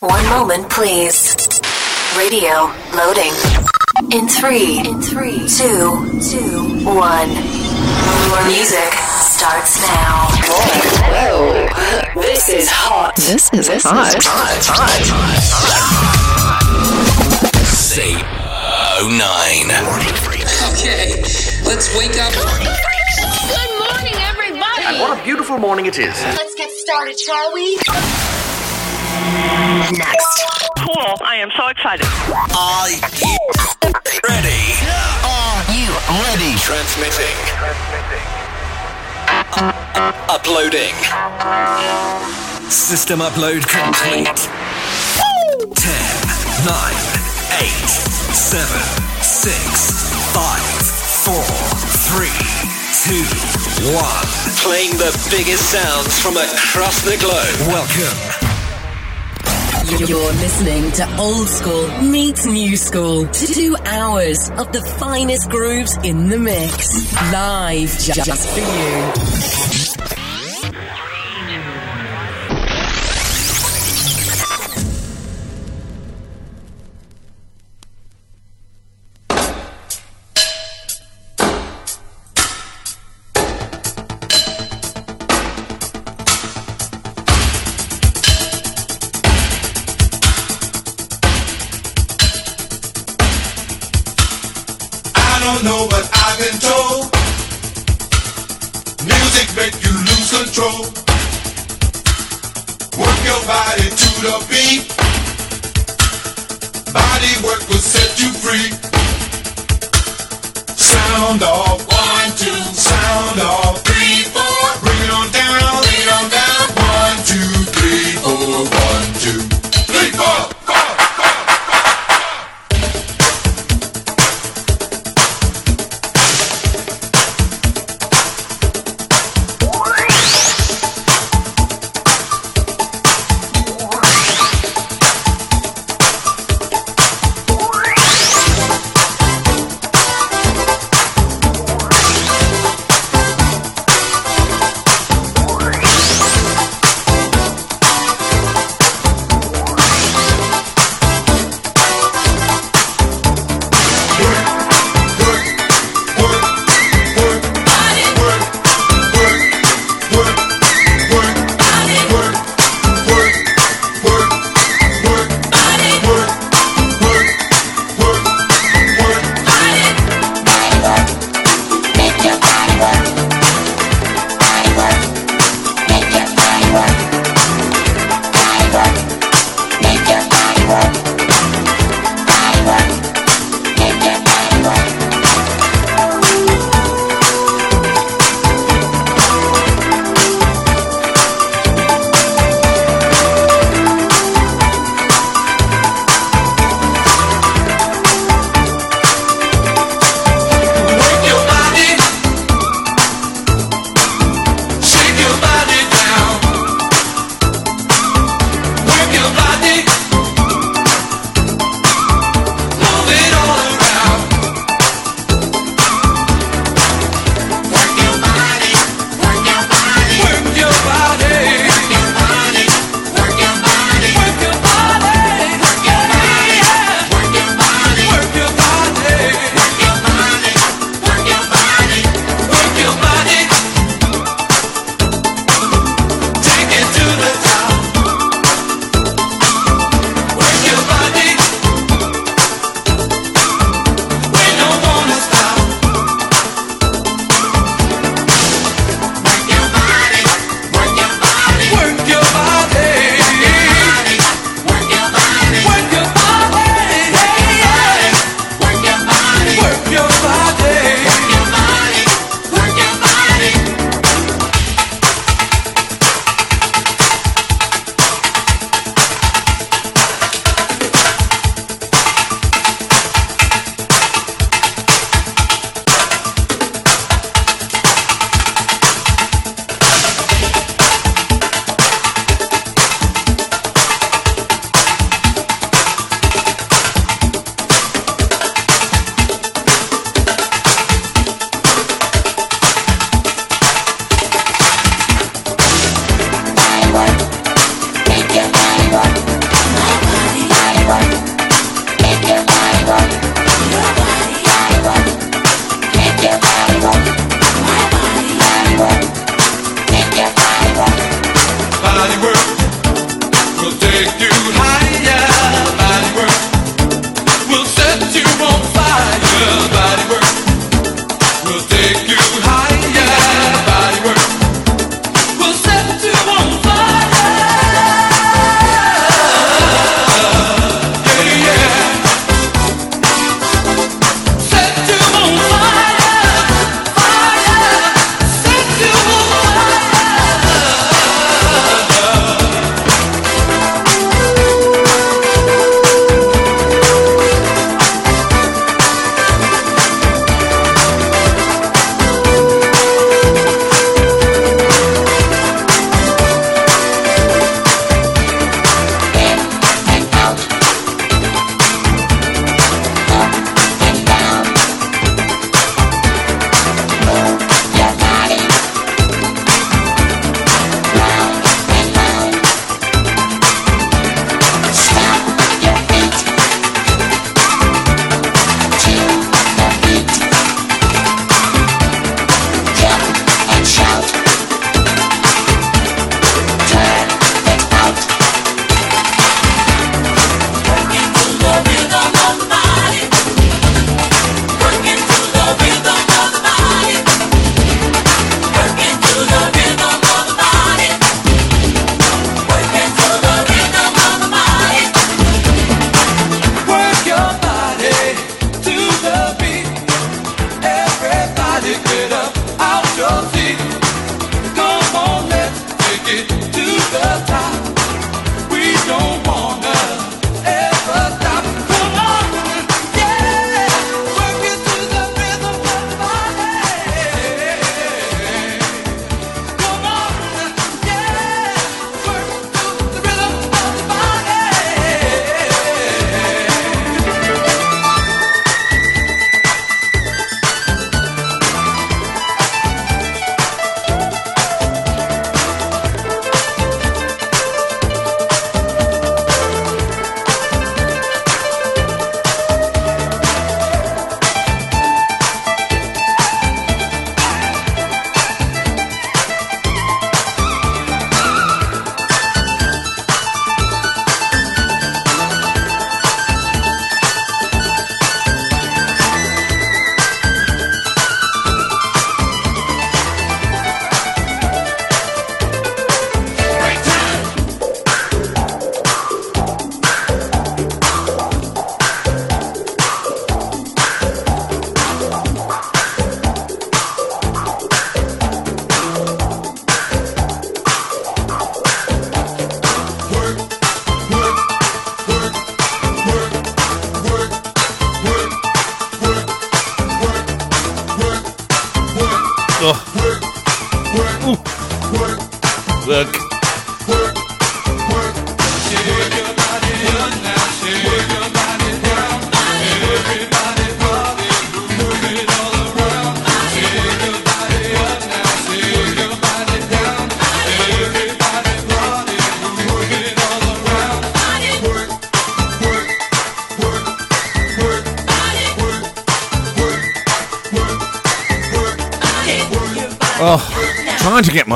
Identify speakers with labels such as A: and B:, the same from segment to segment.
A: One moment, please. Radio loading. In three, in three, two, two, one. Your music starts now.
B: Whoa, this is hot.
C: This is
D: This
C: hot.
D: is Say 09.
E: Okay, let's wake up.
F: Good morning, everybody.
G: And what a beautiful morning it is.
F: Let's get started, shall we?
A: Next.
H: Cool. I am so excited.
D: Are you ready? Are you ready? Transmitting. U- uploading. System upload complete. 10, 9, 8, 7, 6, 5, 4, 3, 2, 1. Playing the biggest sounds from across the globe. Welcome.
B: You're listening to Old School meets New School. Two hours of the finest grooves in the mix. Live just for you.
I: Control. Work your body to the beat. Body work will set you free. Sound off,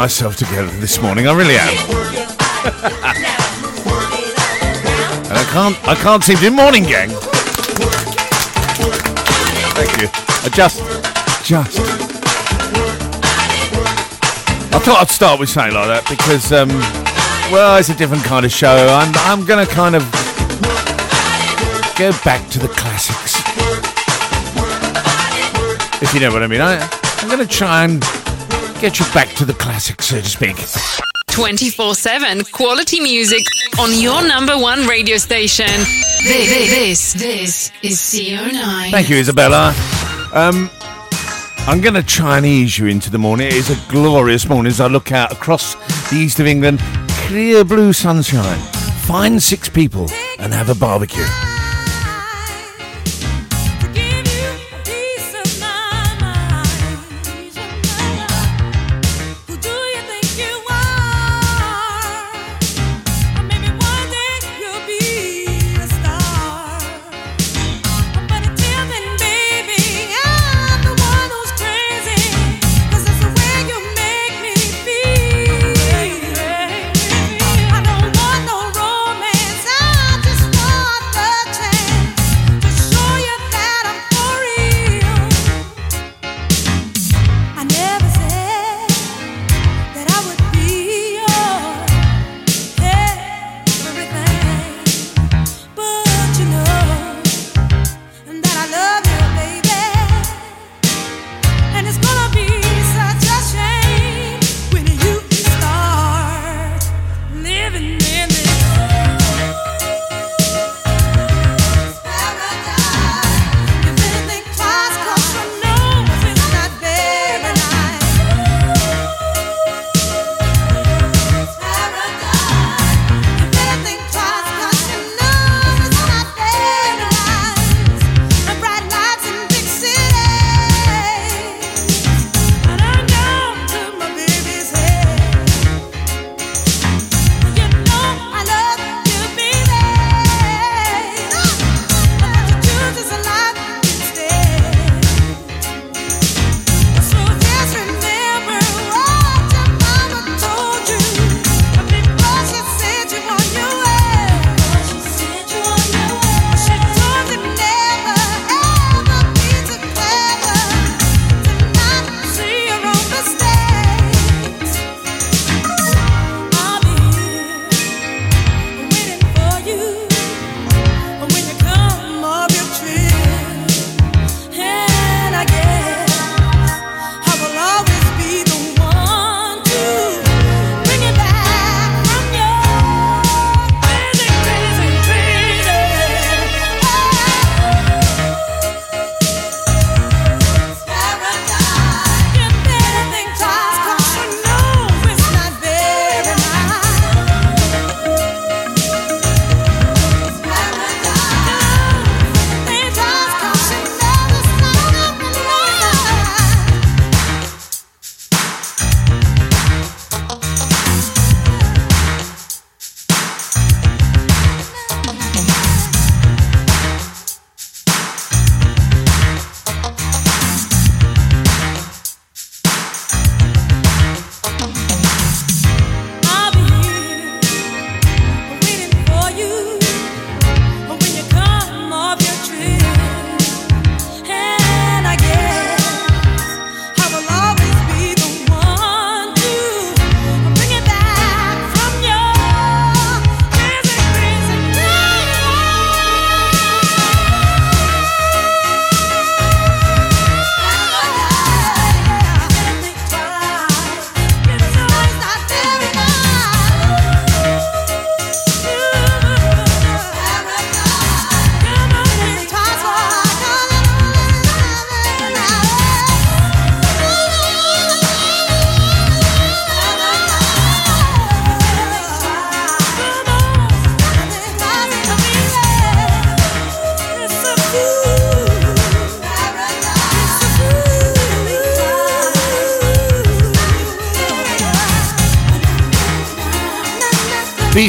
J: myself together this morning. I really am. and I can't. I can't seem to. Morning, gang. Thank you. I just, just. I thought I'd start with something like that because, um, well, it's a different kind of show. I'm, I'm to kind of go back to the classics. If you know what I mean. I, I'm to try and get you back to the classics, so to speak.
F: 24 7 quality music on your number one radio station. This, this, this is CO9.
J: Thank you, Isabella. Um, I'm going to try and ease you into the morning. It is a glorious morning as I look out across the east of England. Clear blue sunshine. Find six people and have a barbecue.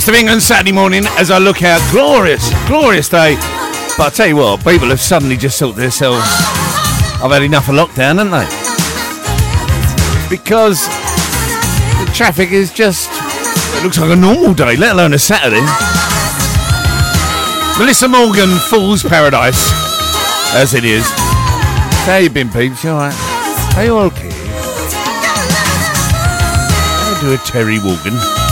J: East of England Saturday morning as I look out. Glorious, glorious day. But I tell you what, people have suddenly just thought to themselves, I've had enough of lockdown, haven't they? Because the traffic is just, it looks like a normal day, let alone a Saturday. Meli'sa Morgan, Fool's Paradise, as it is. How you been, peeps? You alright? Are you okay? I'll do a Terry Wogan.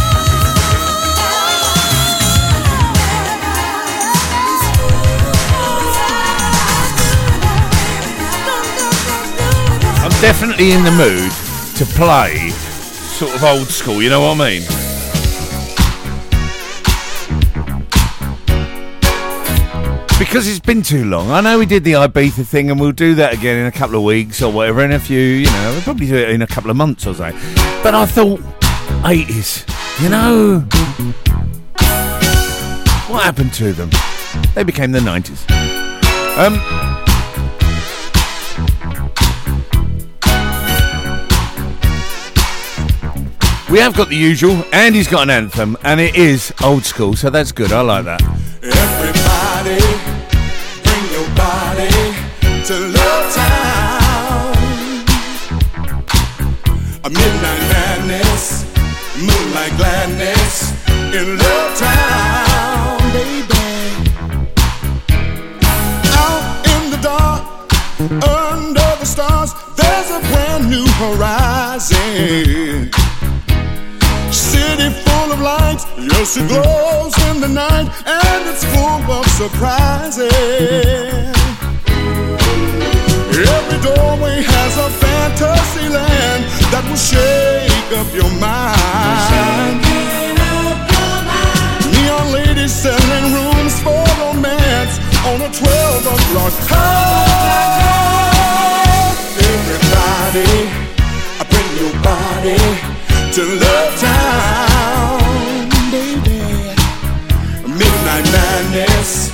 J: Definitely in the mood to play sort of old school, you know what I mean? Because it's been too long. I know we did the Ibiza thing and we'll do that again in a couple of weeks or whatever, in a few, you know, we'll probably do it in a couple of months or so. But I thought, 80s, you know, what happened to them? They became the 90s. Um, We have got the usual, and he's got an anthem, and it is old school, so that's good. I like that.
K: Everybody, bring your body to Love Town. A midnight madness, moonlight gladness in Love Town, baby. Out in the dark, under the stars, there's a brand new horizon. Of lights, yes, it glows in the night, and it's full of surprises. Every doorway has a fantasy land that will shake up your mind. Neon ladies selling rooms for romance on a 12 o'clock high. Everybody, bring your body to Love Town, Midnight madness,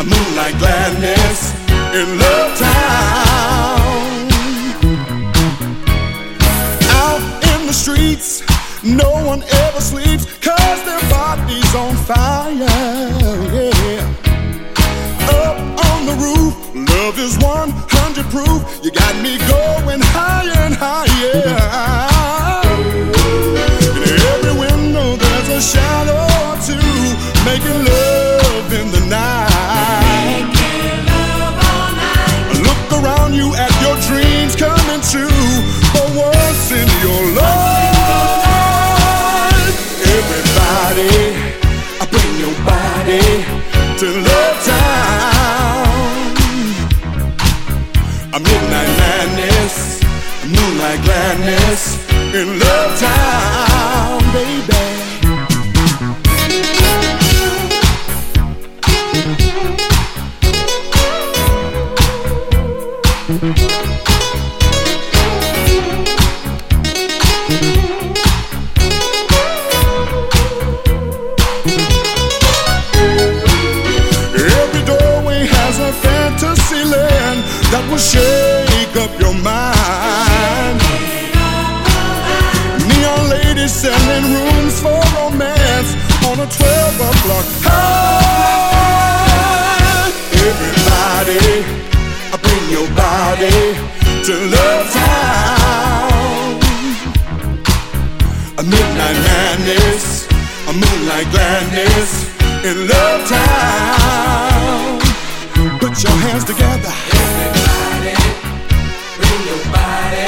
K: a moonlight gladness in Love Town. Out in the streets, no one ever sleeps, cause their body's on fire, yeah. Up on the roof, love is 100 proof. You got me going higher and higher. In every window there's a shadow or two, making love to Love Town. A midnight madness, moonlight gladness in Love Town, moonlight gladness in Love Town. Put your hands together. Everybody, bring your body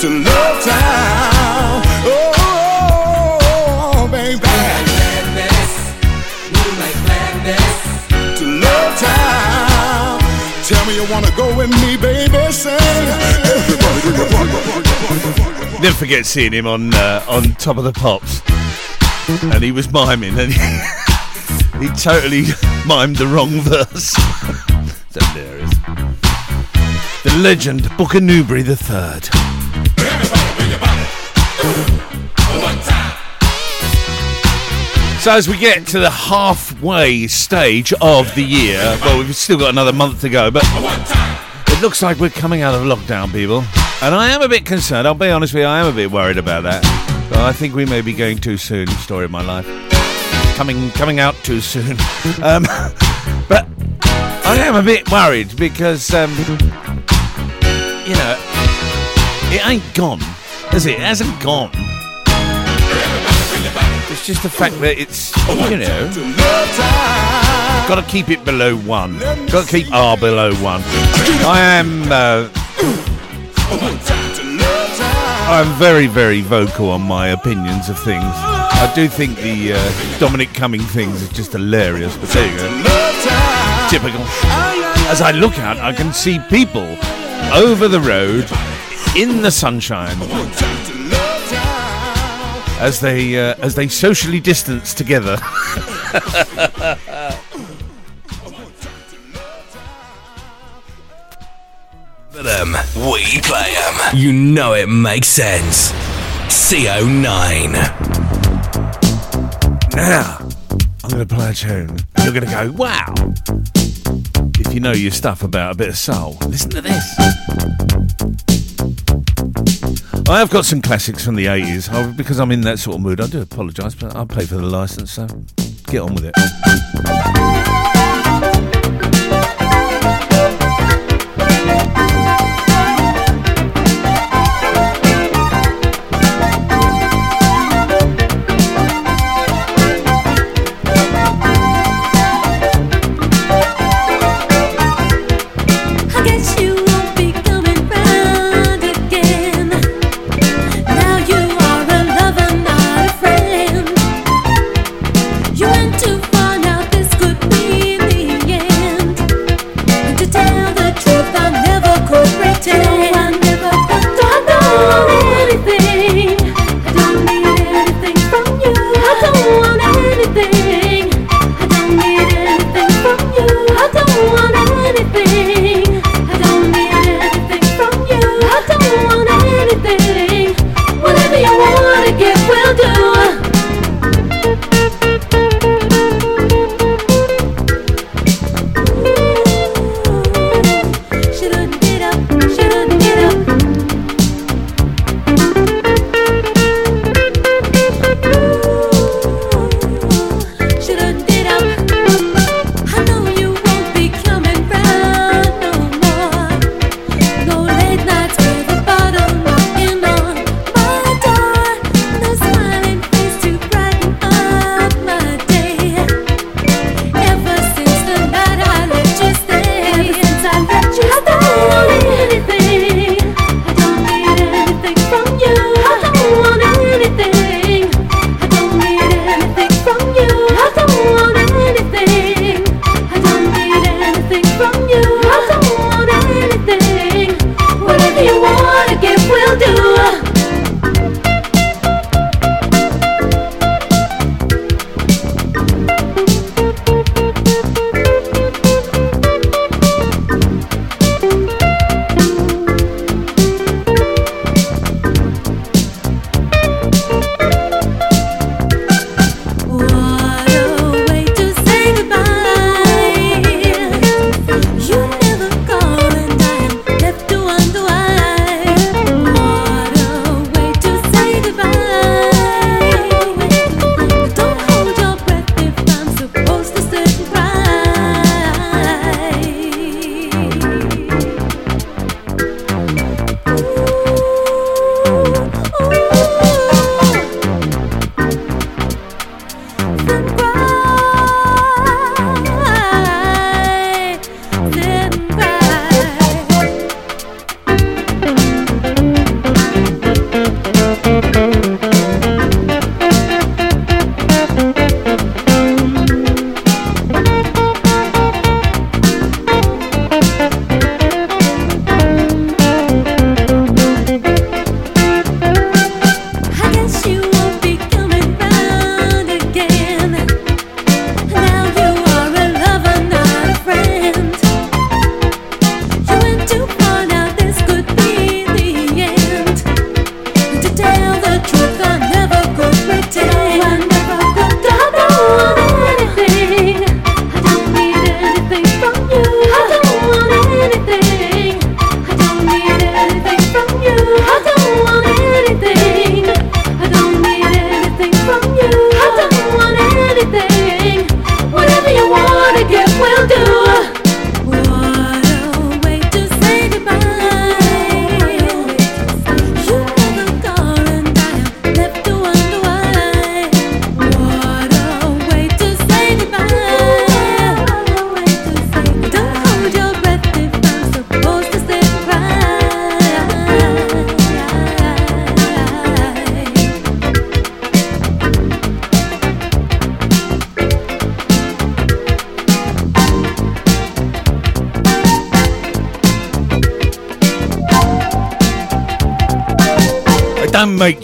K: to Love Town. Oh, baby. To Love Town. Tell me you wanna go with me, baby. Say, everybody, bring your body.
J: Never forget seeing him on uh, on Top of the Pops, and he was miming, and he, he totally mimed the wrong verse. it's. The legend Booker Newberry the Third. So as we get to the halfway stage of the year, well, we've still got another month to go, but it looks like we're coming out of lockdown, people. And I am a bit concerned. I'll be honest with you, I am a bit worried about that. But I think we may be going too soon. Story of my life. coming coming out too soon. Um, but I am a bit worried because um, you know it ain't gone, is it? It hasn't gone. It's just the fact that it's you know got to keep it below one. Got to keep R below one. I am. Uh, I'm very, very vocal on my opinions of things. I do think the uh, Dominic Cumming things is just hilarious, but there you go. Typical. As I look out, I can see people over the road in the sunshine as they uh, as they socially distance together.
D: we play them. You know it makes sense. CO9.
J: Now, I'm going to play a tune. You're going to go, wow. If you know your stuff about a bit of soul, listen to this. I have got some classics from the 80s. Oh, because I'm in that sort of mood, I do apologise, but I'll pay for the licence, so get on with it.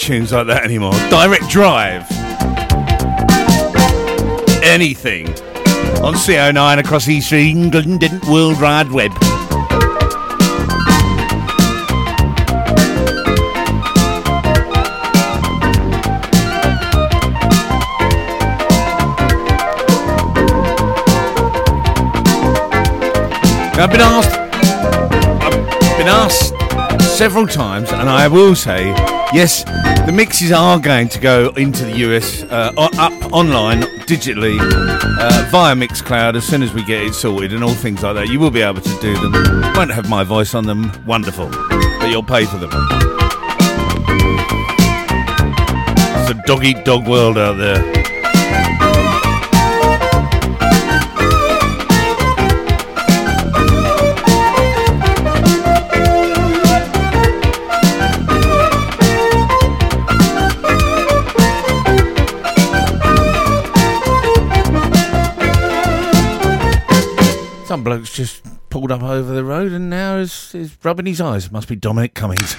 L: Tunes like that anymore. Direct Drive. Anything. On CO9 across East England and World Wide Web. I've been asked. I've been asked several times, and I will say, yes, the mixes are going to go into the US uh, up online digitally uh, via Mixcloud as soon as we get it sorted and all things like that. You will be able to do them. Won't have my voice on them. Wonderful, but you'll pay for them. It's a dog eat dog world out there. Bloke's just pulled up over the road and now is, is rubbing his eyes. Must be Dominic Cummings.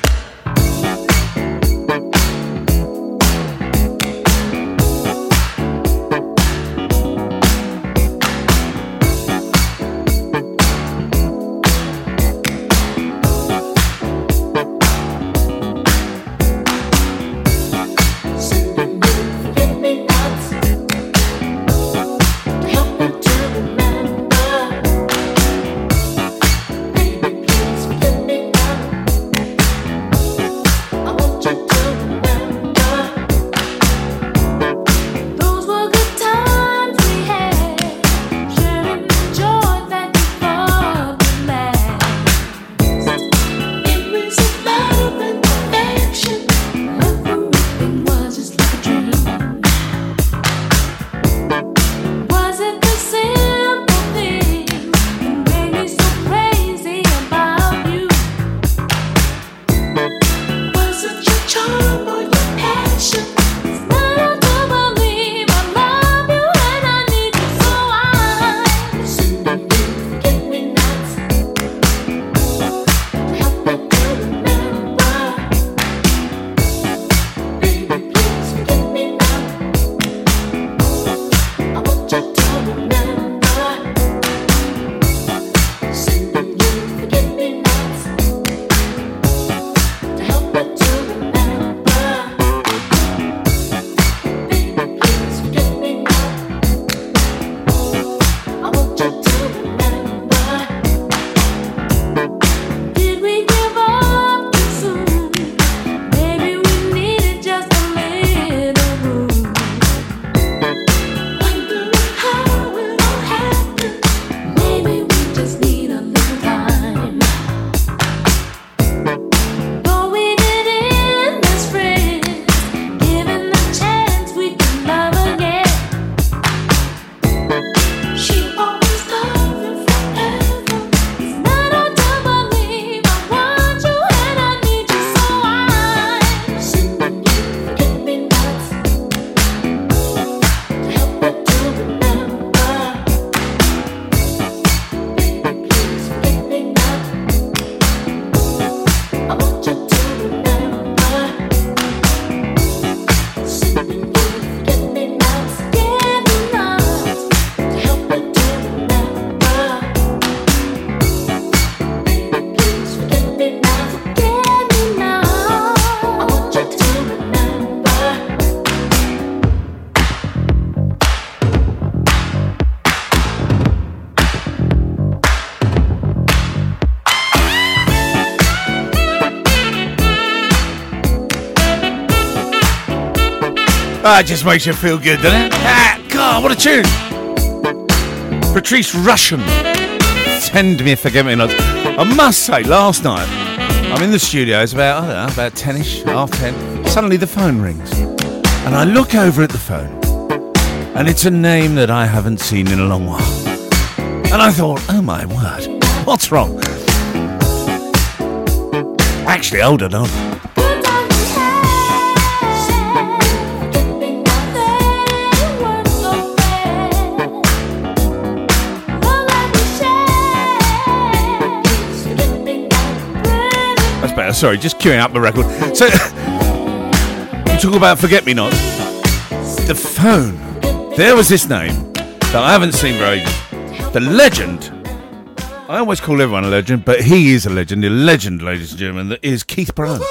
L: Ah, it just makes you feel good, doesn't it? Ah, God, what a tune! Patrice Rushen, send me a forget me not. I must say, last night I'm in the studio. It's about I don't know, about ten-ish, half ten. Suddenly the phone rings, and I look over at the phone, and it's a name that I haven't seen in a long while. And I thought, oh my word, what's wrong? Actually, hold on, Sorry, just queuing up the record. So, you
J: talk about forget me nots. The phone. There was this name that I haven't seen ages. The legend. I always call everyone a legend, but he is a legend. The legend, ladies and gentlemen, that is Keith Brown.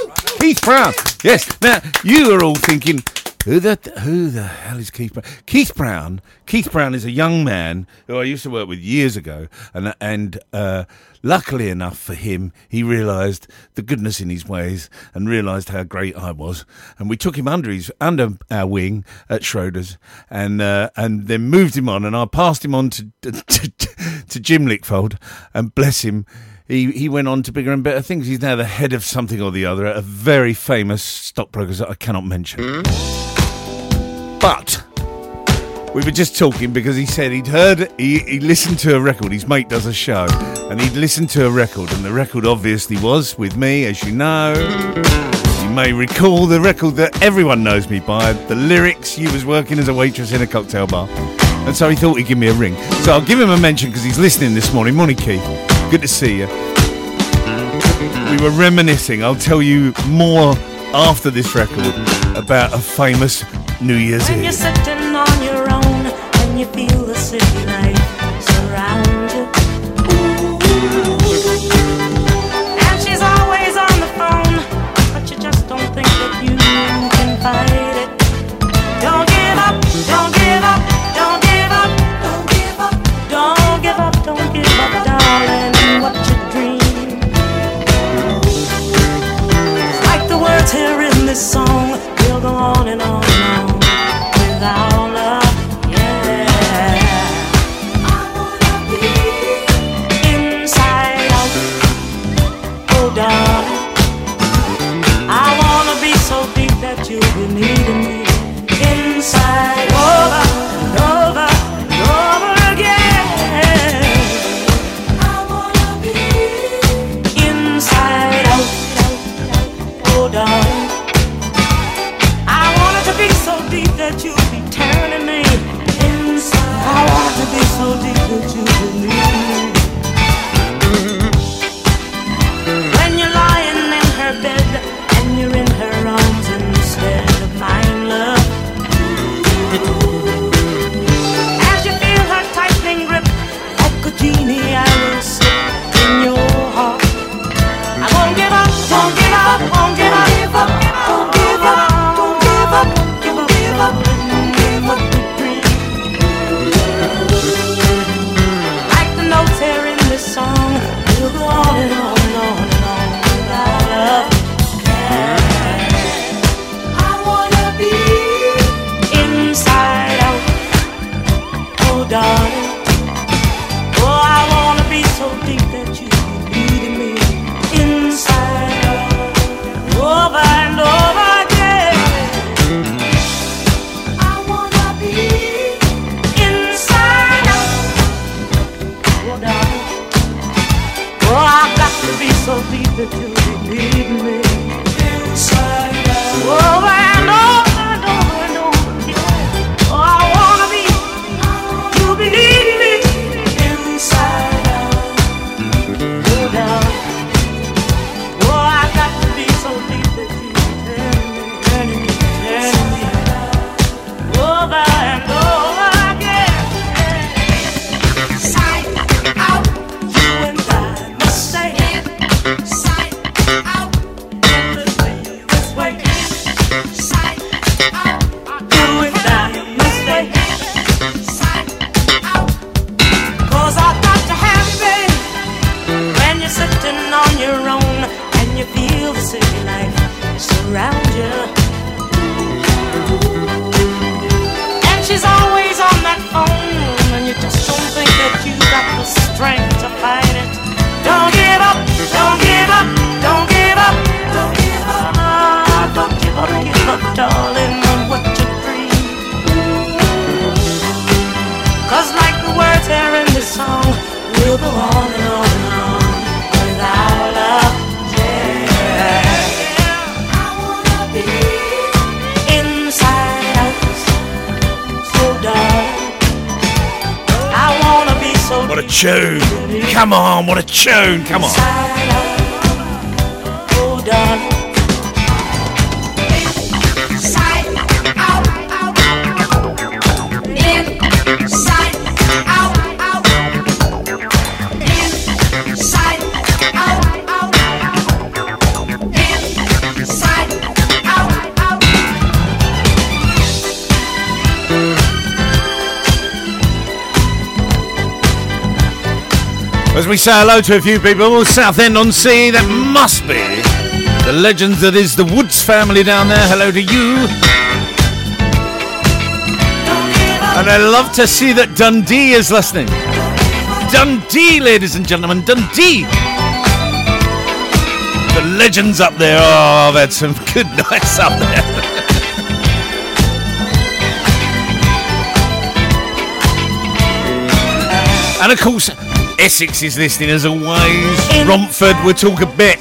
J: Keith Brown. Yes. Now you are all thinking, who the who the hell is Keith Brown? Keith Brown. Keith Brown is a young man who I used to work with years ago, and and uh, luckily enough for him, he realised the goodness in his ways and realised how great I was, and we took him under his under our wing at Schroders, and uh, and then moved him on, and I passed him on to to, to Jim Lickfold, and bless him. He, he went on to bigger and better things. He's now the head of something or the other at a very famous stockbroker that I cannot mention. But we were just talking because he said he'd heard, he, he listened to a record. His mate does a show, and he'd listened to a record, and the record obviously was with me, as you know. You may recall the record that everyone knows me by. The lyrics, you was working as a waitress in a cocktail bar. And so he thought he'd give me a ring. So I'll give him a mention because he's listening this morning. Morning, Keith. Good to see you. We were reminiscing. I'll tell you more after this record about a famous New Year's
L: When you're
J: Eve.
L: sitting on your own and you feel the city life surround you. And she's always on the phone, but you just don't think that you can fight it. Don't give up, don't give up, don't give up, don't give up, don't give up, don't give up, darling. What you dream. It's like the words here in this song will go on and on and on
J: we say hello to a few people, Southend on Sea, that must be the legends that is the Woods family down there. Hello to you. And I love to see that Dundee is listening. Dundee, ladies and gentlemen, Dundee. The legends up there. Oh, I've had some good nights up there. And of course, Essex is listening as always. Romford, we'll talk a bit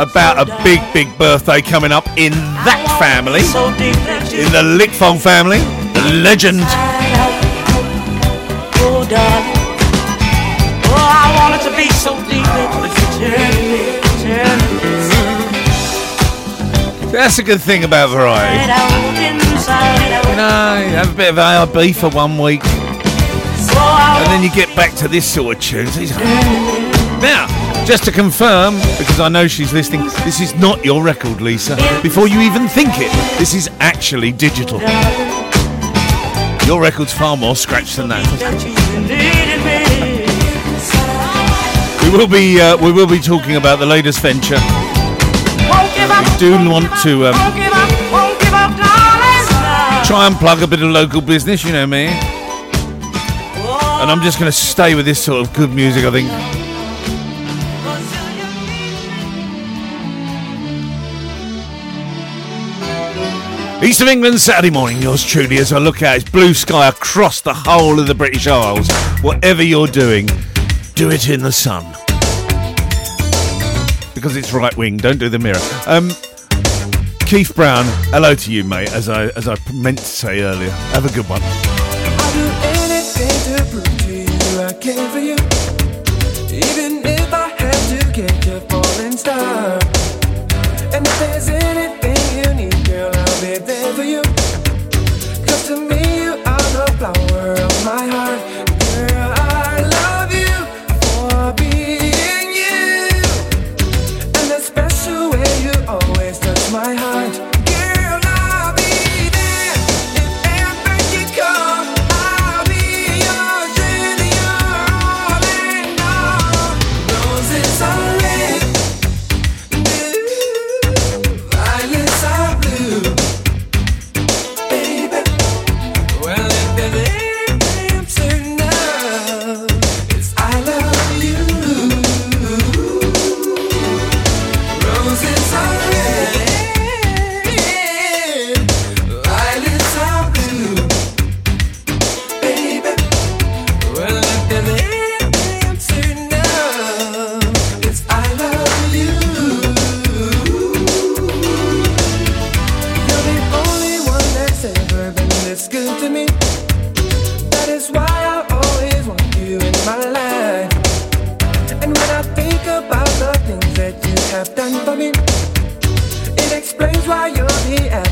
J: about a big, big birthday coming up in that family, in the Lickfold family, the legend.
M: Oh. Oh, I want it to be so deep that you turn me, turn me.
J: That's a good thing about variety.
M: Right out inside out.
J: You know, you have a bit of ARB for one week, and then you get back to this sort of tunes. Now, just to confirm, because I know she's listening, this is not your record, Lisa. Before you even think it, this is actually digital. Your record's far more scratched than that.
M: that you needed me.
J: We will be uh, we will be talking about the latest venture.
M: Won't give up.
J: We do want to um,
M: Won't give up. Won't give up, darling.
J: try and plug a bit of local business, you know me. And I'm just going to stay with this sort of good music, I think. East of England, Saturday morning, yours truly, as I look out, it's blue sky across the whole of the British Isles. Whatever you're doing, do it in the sun. Because it's right wing, don't do the mirror. Um, Keith Brown, hello to you, mate, as I, as I meant to say earlier. Have a good one.
N: Explains why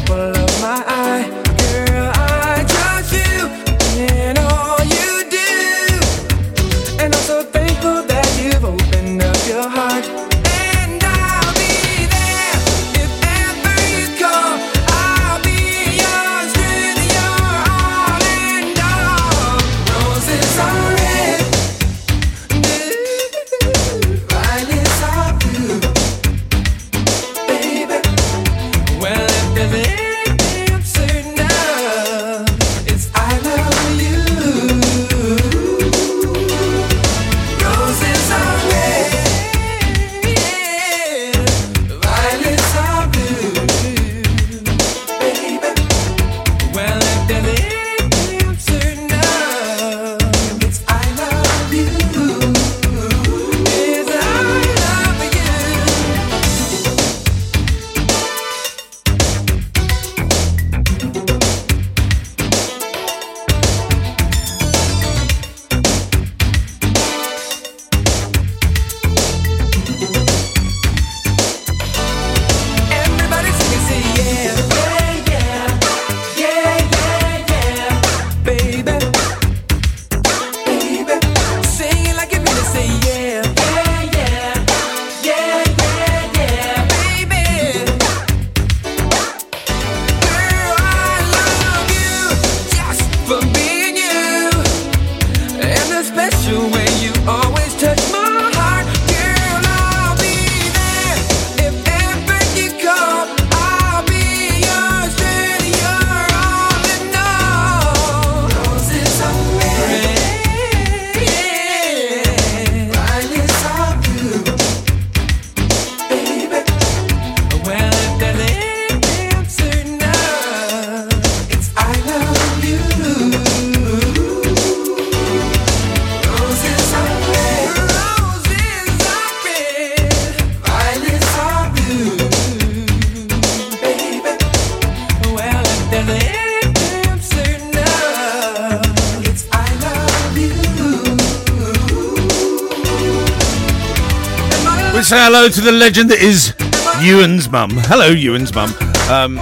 J: hello to the legend that is Ewan's mum. Hello, Ewan's mum. Um,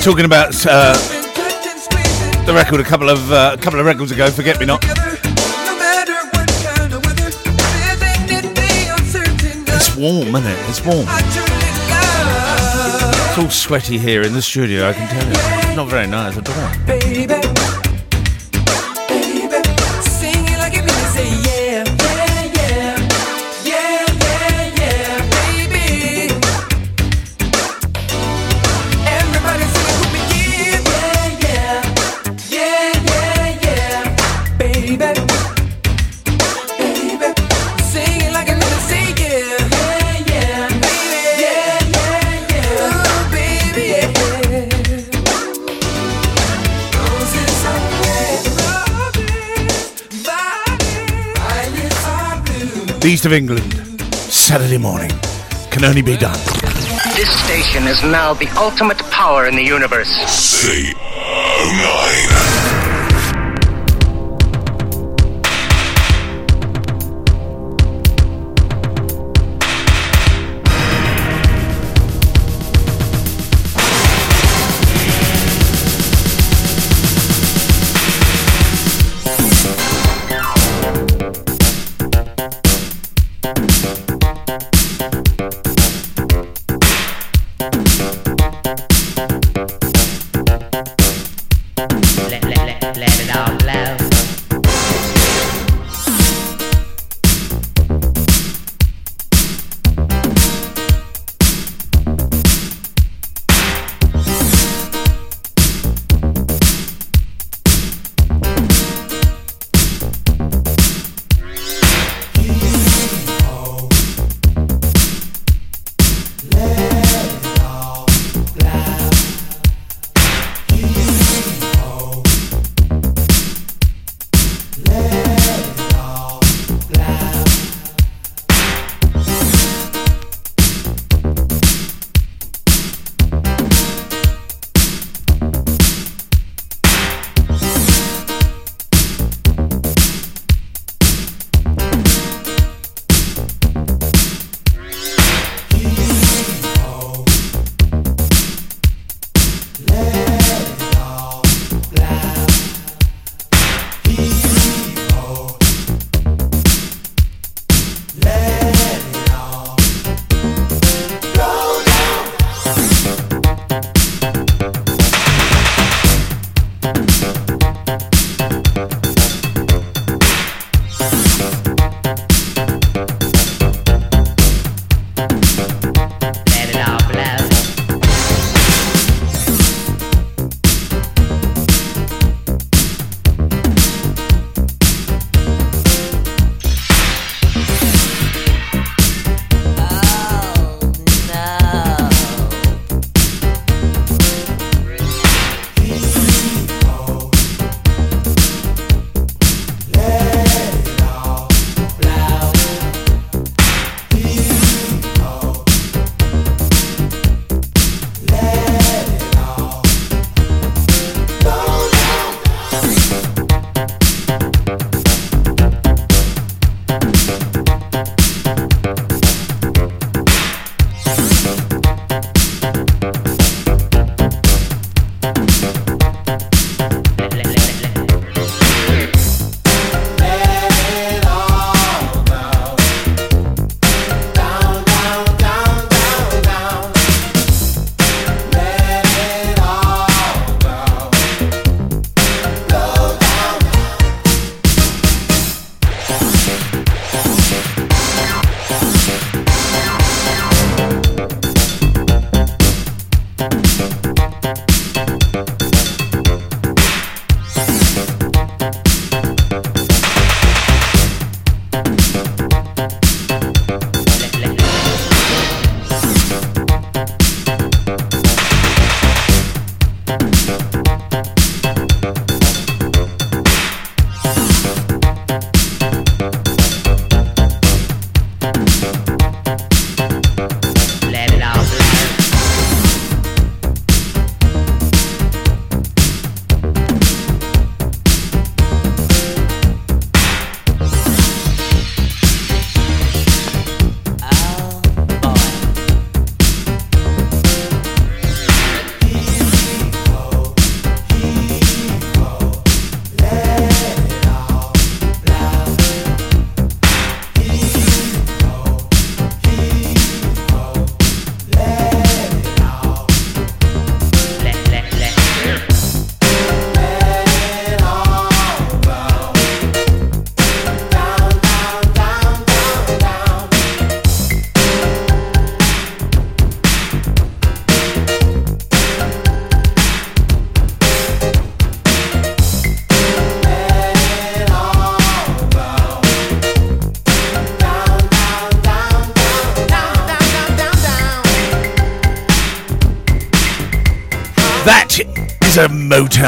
J: talking about uh, the record a couple of uh, a couple of records ago. Forget me not. It's warm, isn't it? It's warm. It's all sweaty here in the studio. I can tell you. Not very nice at all.
N: Blue.
J: East of England, Saturday morning, can only be done.
O: This station is now the ultimate power in the universe.
P: C09.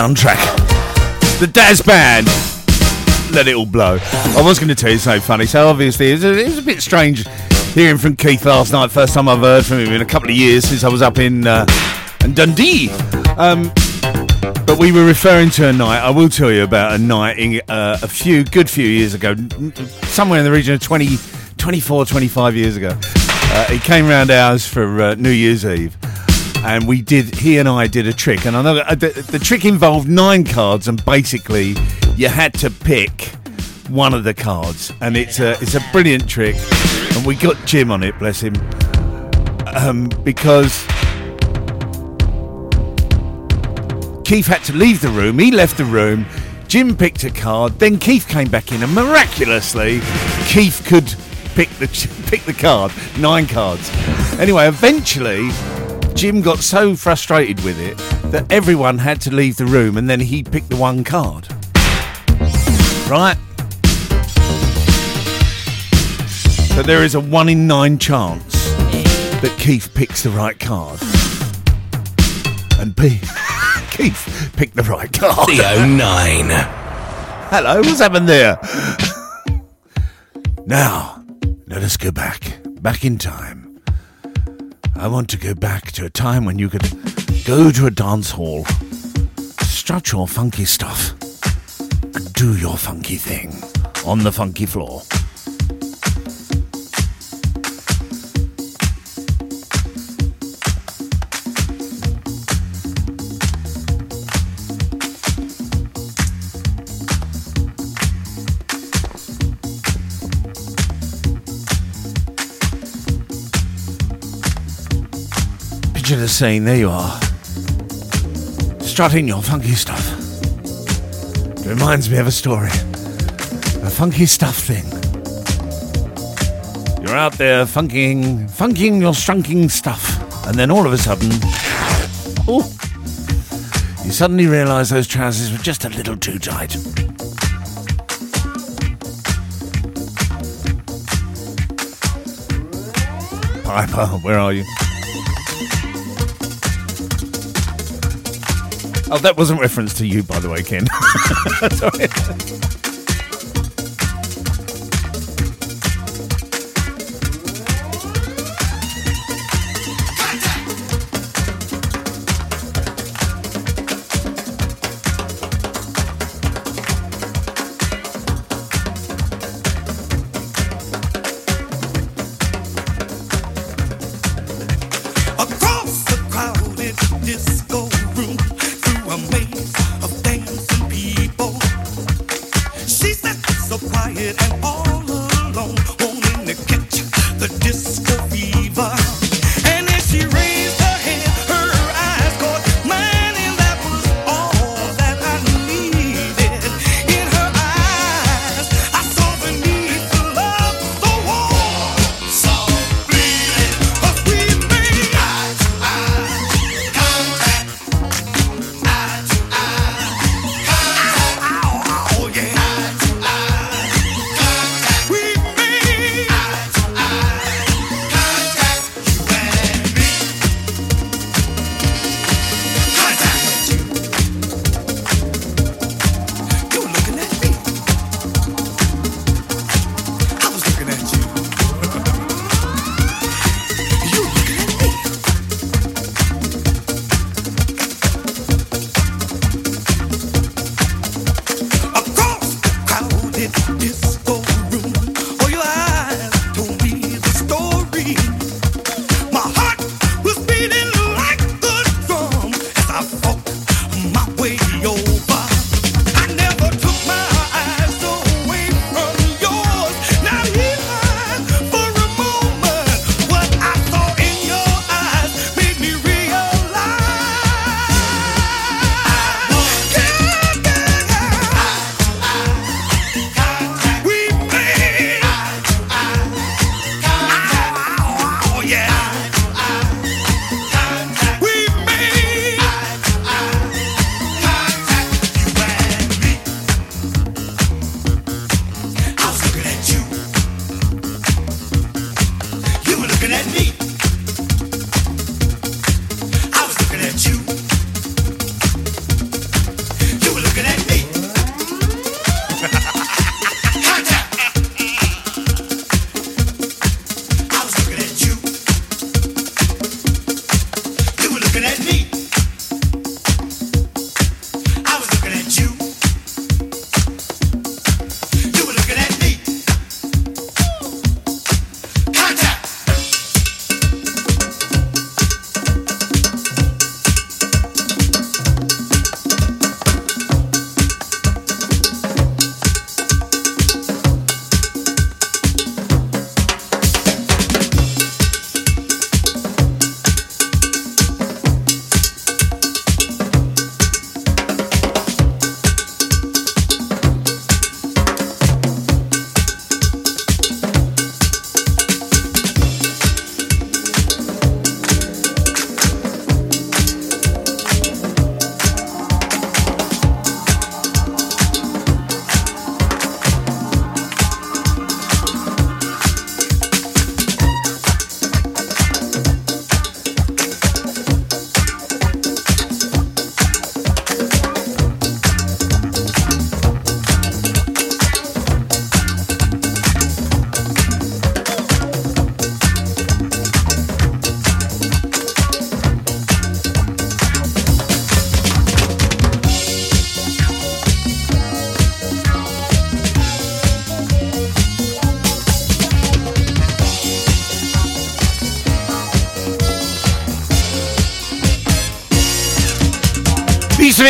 J: Motown track. The Dazz Band. Let it all blow. I was going to tell you something funny. So obviously, it was, a, it was a bit strange hearing from Keith last night. First time I've heard from him in a couple of years since I was up in uh, in Dundee. Um, but we were referring to a night. I will tell you about a night in, uh, a few good few years ago, somewhere in the region of 20, 24, 25 years ago. Uh, he came round ours for uh, New Year's Eve, and we did. He and I did a trick, and I know uh, the, the trick involved nine cards, and basically you had to pick one of the cards, and it's a it's a brilliant trick, and we got Jim on it, bless him, um, because Keith had to leave the room. He left the room. Jim picked a card. Then Keith came back in, and miraculously, Keith could pick the pick the card. Nine cards. Anyway, eventually, Jim got so frustrated with it that everyone had to leave the room, and then he picked the one card. Right. So there is a one in nine chance that Keith picks the right card. And B, Keith picked the right card.
D: Theo 9.
J: Hello, what's happened there? now, let us go back, back in time. I want to go back to a time when you could go to a dance hall, strut your funky stuff, and do your funky thing on the funky floor. Scene, there you are. Strutting your funky stuff. It reminds me of a story. A funky stuff thing. You're out there funking, funking your strunking stuff, and then all of a sudden, oh, you suddenly realise those trousers were just a little too tight. Piper, where are you? Oh, that wasn't reference to you, by the way, Ken. Sorry.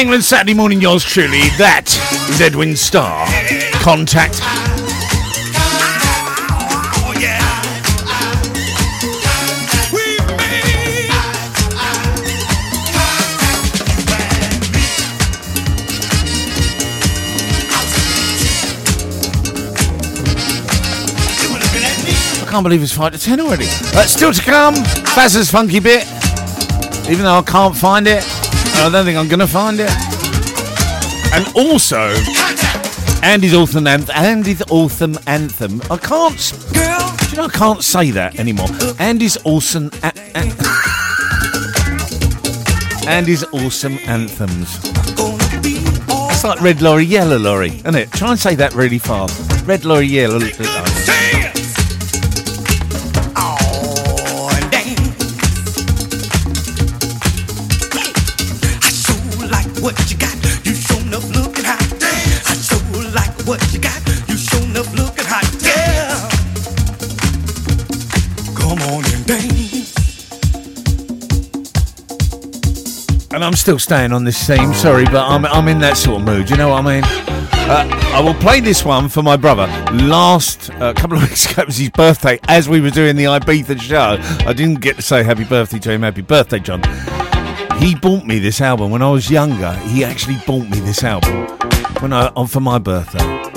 J: England Saturday morning, yours truly. That is Edwin Starr. Contact. I can't believe it's 5 to 10 already. Uh, still to come, Bazza's funky bit. Even though I can't find it, I don't think I'm going to find it. And also, Andy's awesome anthem. Andy's awesome anthem. I can't. Do you know I can't say that anymore? Andy's awesome. A- a- Andy's awesome anthems. It's like red lorry, yellow lorry, isn't it? Try and say that really fast. Red lorry, yellow. lorry.
Q: And
J: I'm still staying on this theme, sorry, but I'm, I'm in that sort of mood, you know what I mean? Uh, I will play this one for my brother. Last uh, couple of weeks ago it was his birthday. As we were doing the Ibiza show, I didn't get to say happy birthday to him. Happy birthday, John. He bought me this album when I was younger. He actually bought me this album when I for my birthday.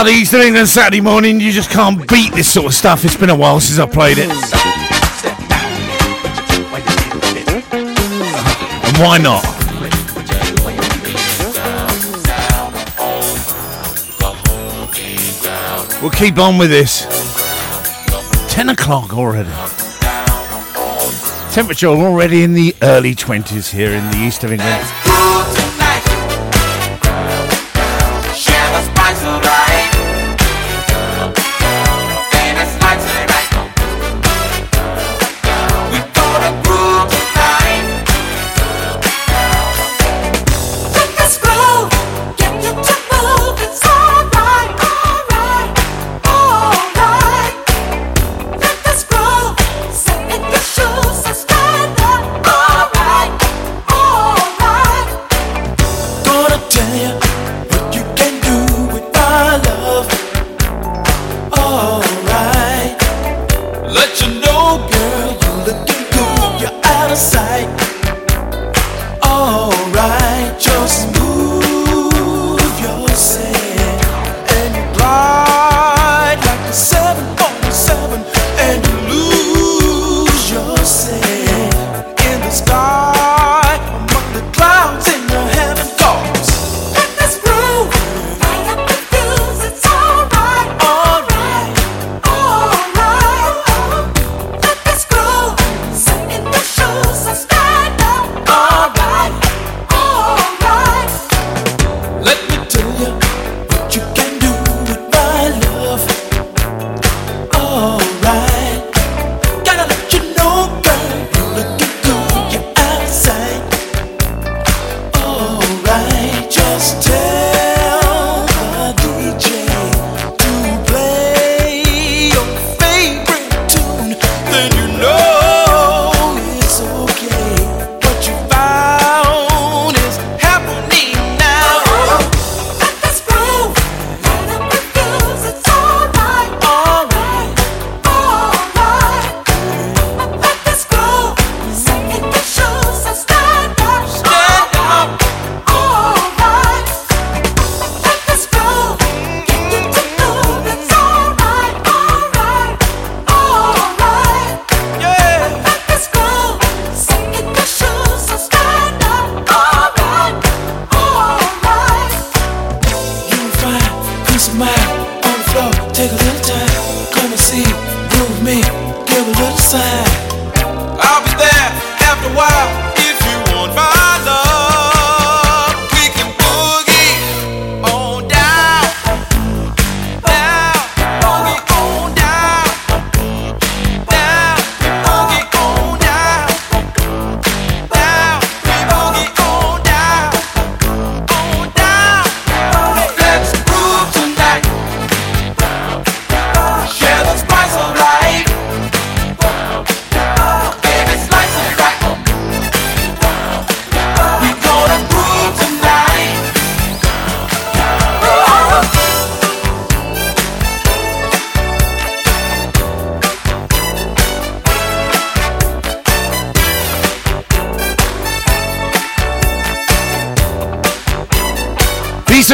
J: Ah, the East of England Saturday morning. You just can't beat this sort of stuff. It's been a while since I played it.
L: And why not? We'll keep on with this. 10 o'clock already. Temperature already in the early 20s here in the east of England.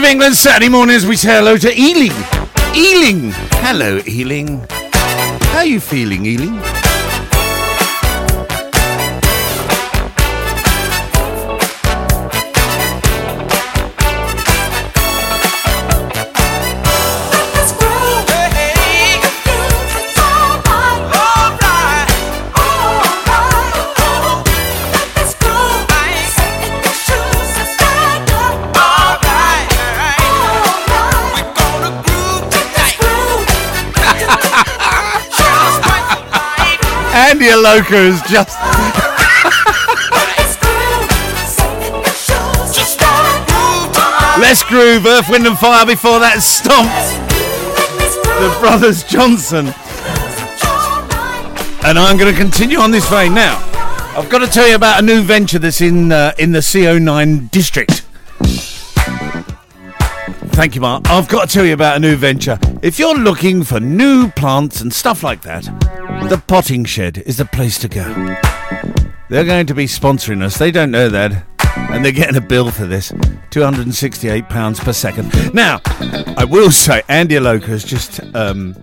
L: England, Saturday mornings, we say hello to Ealing. Ealing. Hello, Ealing. How are you feeling, Ealing? Media Loca is just. Let's groove, Earth, Wind and Fire before that stomp. The Brothers Johnson. And I'm going to continue on this vein now. I've got to tell you about a new venture that's in uh, in the CO9 district. Thank you, Mark. I've got to tell you about a new venture. If you're looking for new plants and stuff like that, the Potting Shed is the place to go. They're going to be sponsoring us. They don't know that. And they're getting a bill for this £268 per second. Now, I will say, Andy Aloka has just. Um,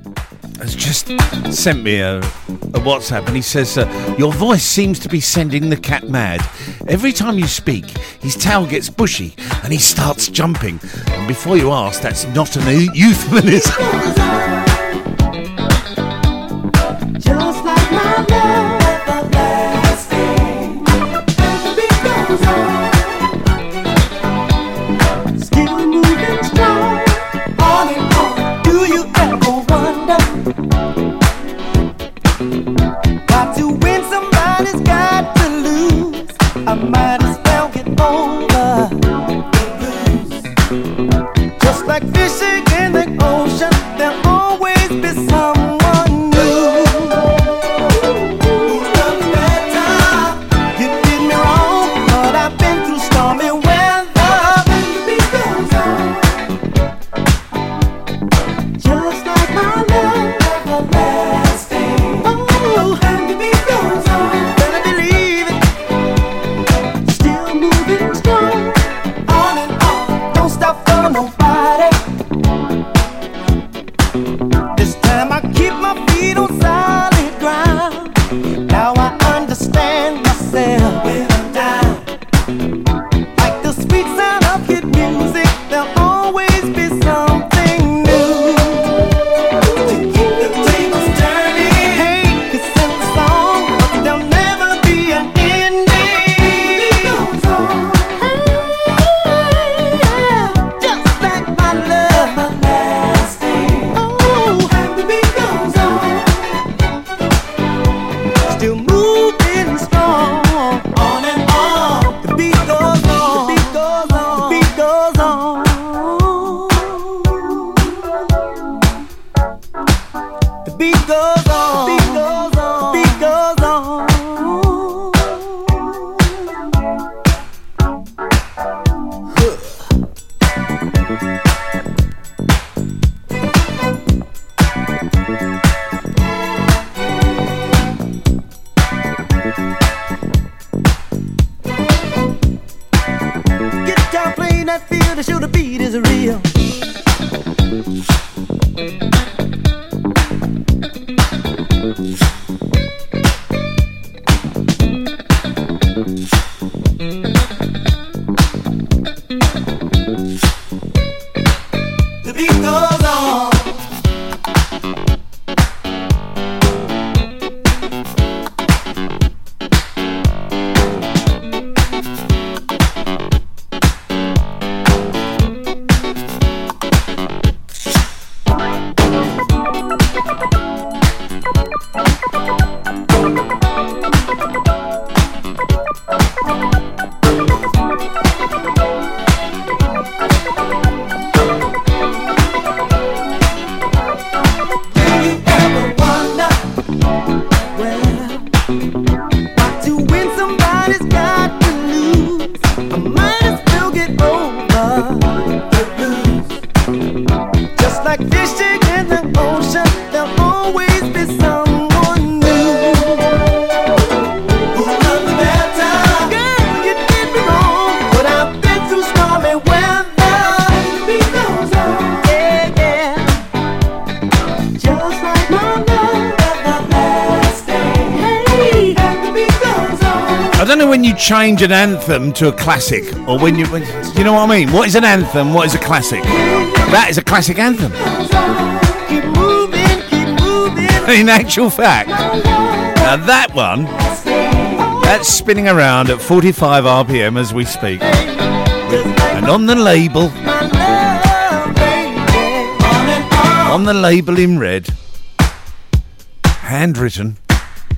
J: has just sent me a, a WhatsApp and he says, uh, Your voice seems to be sending the cat mad. Every time you speak, his tail gets bushy and he starts jumping. And before you ask, that's not an euphemism. Change an anthem to a classic, or when you, when, you know what I mean. What is an anthem? What is a classic? That is a classic anthem.
L: Keep moving, keep moving.
J: In actual fact, now that one, that's spinning around at 45 RPM as we speak, and on the label, on the label in red, handwritten,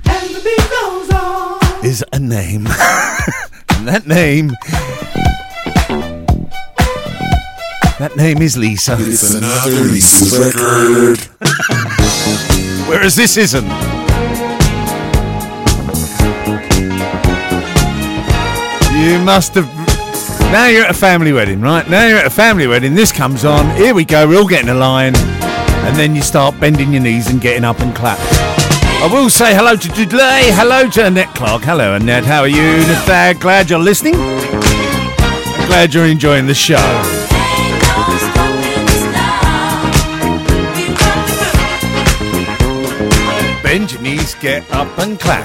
L: And the beat goes on.
J: is a name, that name. That name is Lisa.
P: It's another Lisa's record.
J: Whereas this isn't. You must have. Now you're at a family wedding, right? Now you're at a family wedding. This comes on. Here we go. We're all getting a line. And then you start bending your knees and getting up and clap. I will say hello to today. Hello to Annette Clark. Hello, Annette. How are you? Nathag, glad you're listening. Glad you're enjoying the show. knees, get up and clap.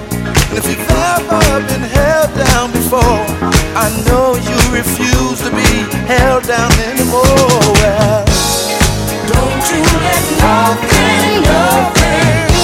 K: If you've ever been held down before, I know you refuse to be held down anymore. Well, don't you let nothing, nothing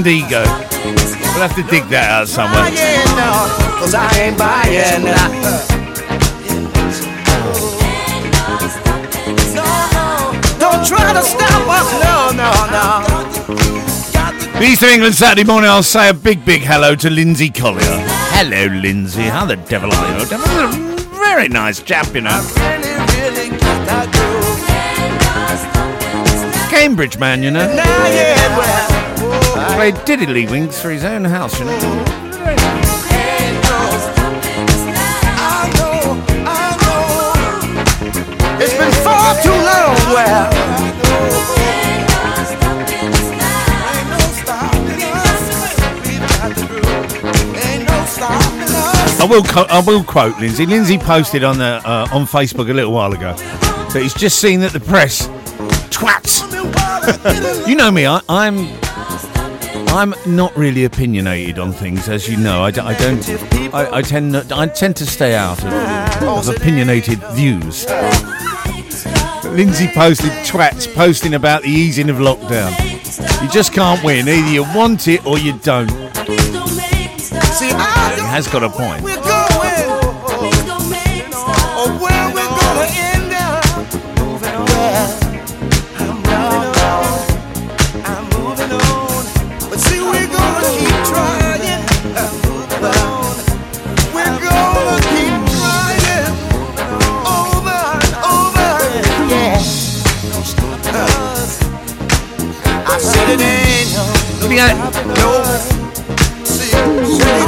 K: be
J: this and Candigo. We'll have to dig that out somewhere.
K: Cause I ain't buying. No, no, don't try to stop us. No, no, no.
J: The East of England Saturday morning, I'll say a big, big hello to Lindsay Collier. Hello, Lindsay. How the devil are you? Very nice chap, you know.
K: Really.
J: Cambridge man, you know. Played diddly wings for his own house, you know.
K: I know, I know. It's been far too long. Well, ain't no stopping us. We've got the groove. Ain't no stopping us.
J: I will, co- I will quote Lindsay. Lindsay posted on the uh, on Facebook a little while ago that he's just seen that the press twats. you know me. I, I'm I'm not really opinionated on things, as you know. I, d- I don't. I, I tend not, I tend to stay out of, of opinionated views. Lindsay posted twats posting about the easing of lockdown. You just can't win. Either you want it or you don't.
K: See, I
J: He has got a point.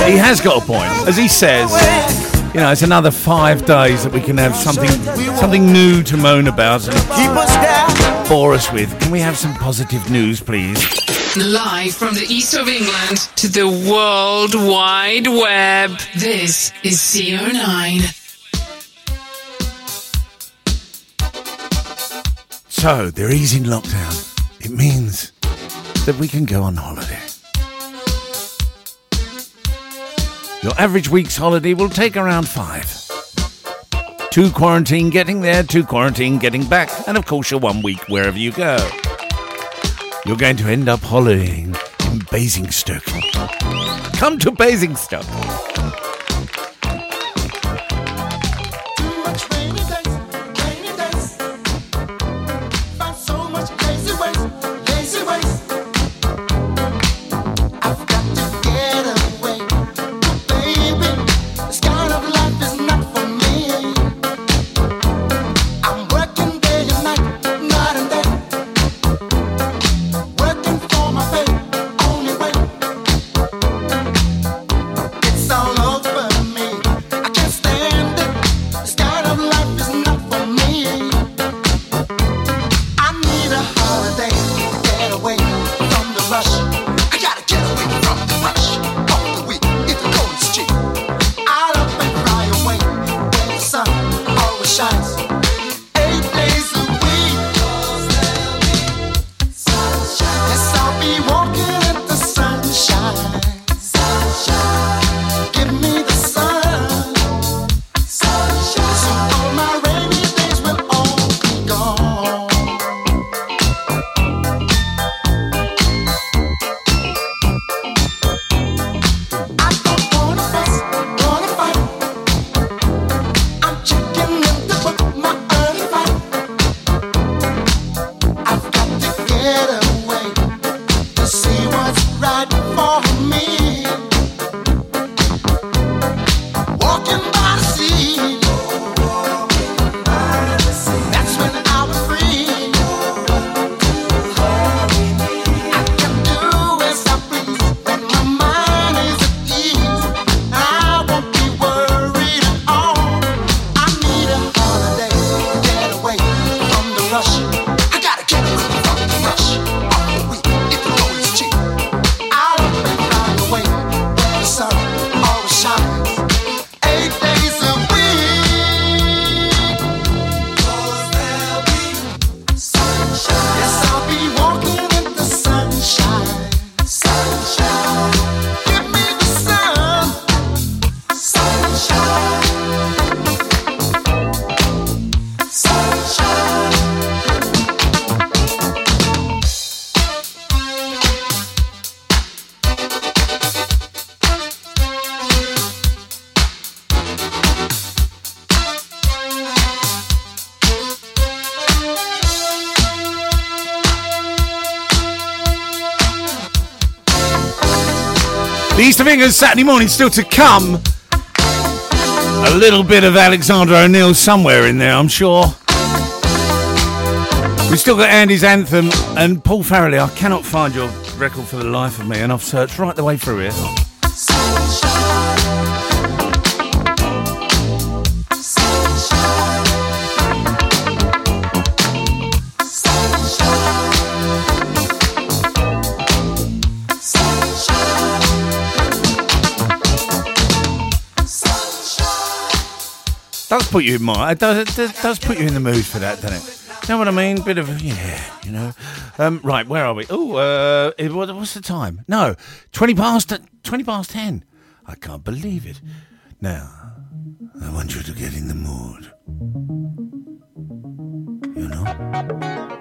R: He has got a point. As he says, you know, it's another five days that we can have something something new to moan about and bore us with. Can we have some positive news, please?
F: Live from the east of England to the World Wide Web. This is CO9.
R: So they're easing lockdown. It means that we can go on holiday. Your average week's holiday will take around five. Two quarantine getting there, two quarantine getting back, and of course your one week wherever you go. You're going to end up holidaying in Basingstoke. Come to Basingstoke. Saturday morning still to come. A little bit of Alexander O'Neal somewhere in there, I'm sure. We've still got Andy's anthem and Paul Farrelly. I cannot find your record for the life of me, and I've searched right the way through here. Does put you in. It does, it does put you in the mood for that, doesn't it? You know what I mean? Bit of yeah, you know. Um, right, where are we? Oh, uh, what- what's the time? No, twenty past twenty past ten. I can't believe it. Now, I want you to get in the mood. You know.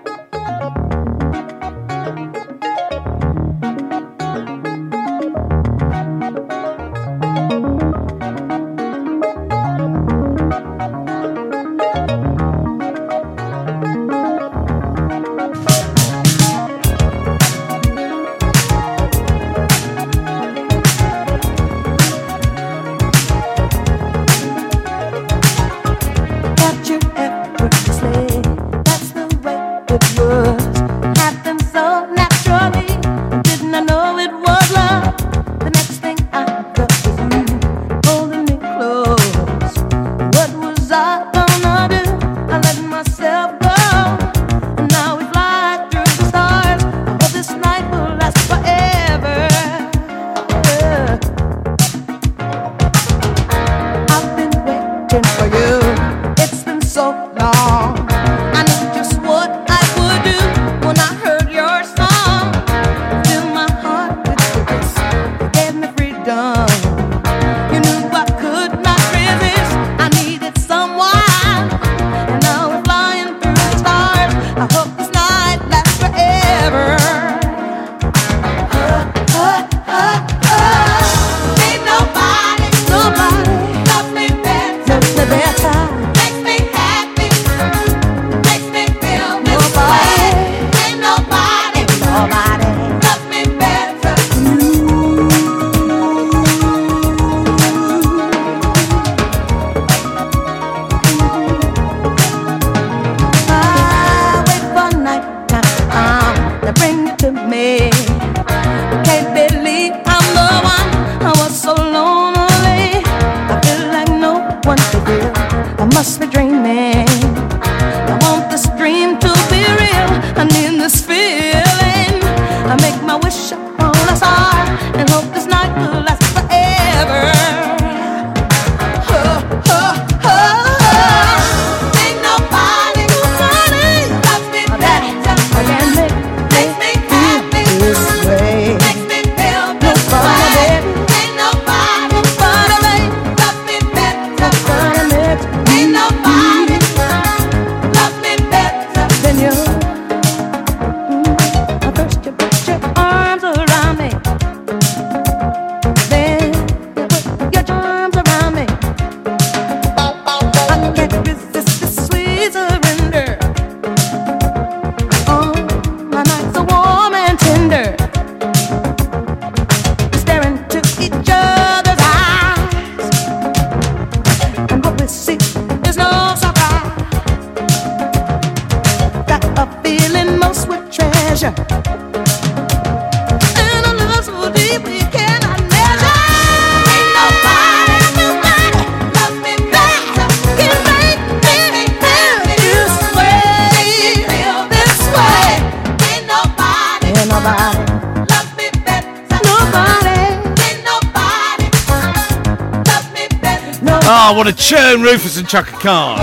J: Rufus and Chaka Khan.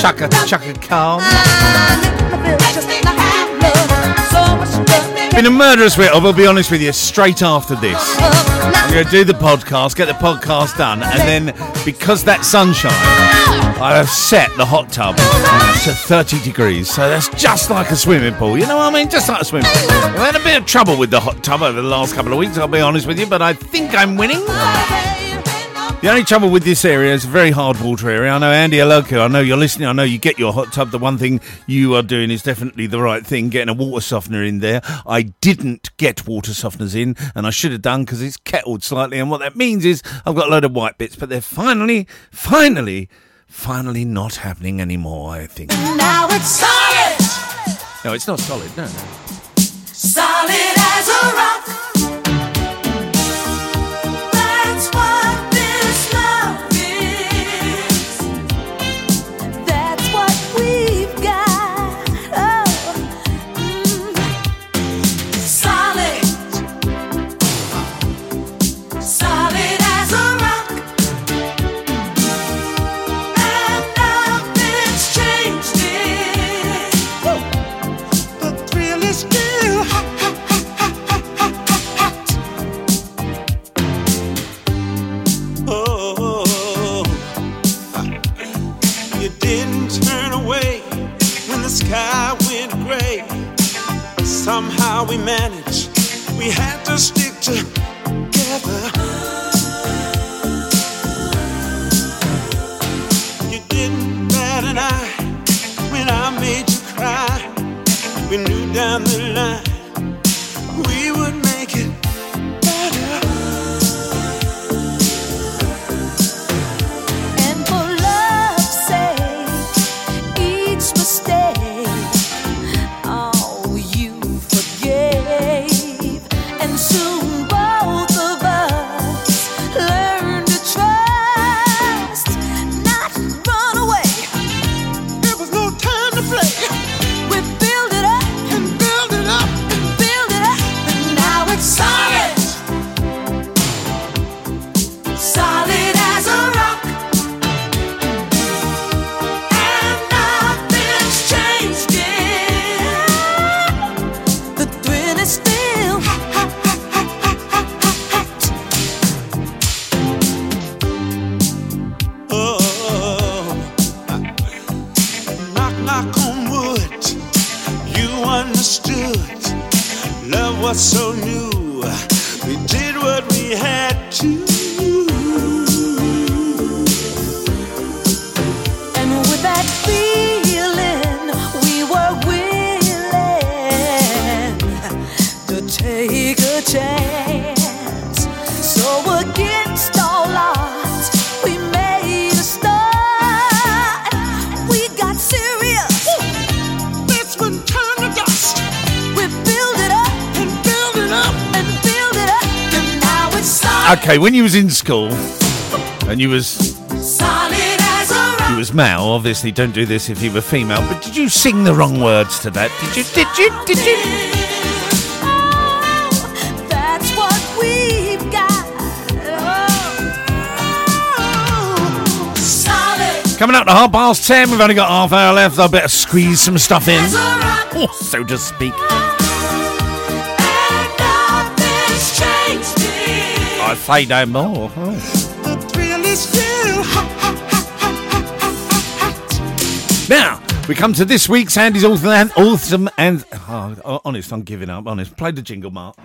J: Chaka, Chaka Khan. Been a murderous week, I will be honest with you, straight after this. I'm going to do the podcast, get the podcast done, and then because that sunshine, I have set the hot tub to 30 degrees. So that's just like a swimming pool. You know what I mean? Just like a swimming pool. I've had a bit of trouble with the hot tub over the last couple of weeks, I'll be honest with you, but I think I'm winning. The only trouble with this area is a very hard water area. I know Andy Aloku, I know you're listening, I know you get your hot tub. The one thing you are doing is definitely the right thing, getting a water softener in there. I didn't get water softeners in, and I should have done because it's kettled slightly. And what that means is I've got a load of white bits, but they're finally, finally, finally not happening anymore, I think.
L: Now it's solid,
J: No, it's not solid, no.
L: solid
Q: Somehow we managed. We had to stick together. You didn't bat an eye when I made you cry. We knew down the line we would wood. You understood. Love was so new. We did what we had to.
L: And with that feeling, we were willing to take a chance.
J: Okay, when you was in school and you was
L: solid as a rock.
J: you was male, obviously don't do this if you were female, but did you sing the wrong words to that? Did you did you did you
L: That's what we've got. Oh, solid
J: Coming up to half past ten, we've only got half hour left. I better squeeze some stuff in, oh, so to speak. Say no more. Oh.
Q: The thrill is still hot, hot, hot, hot, hot, hot, hot.
J: Now we come to this week's Andy's awesome, awesome and oh, honest. I'm giving up. Honest, play the jingle, Mark.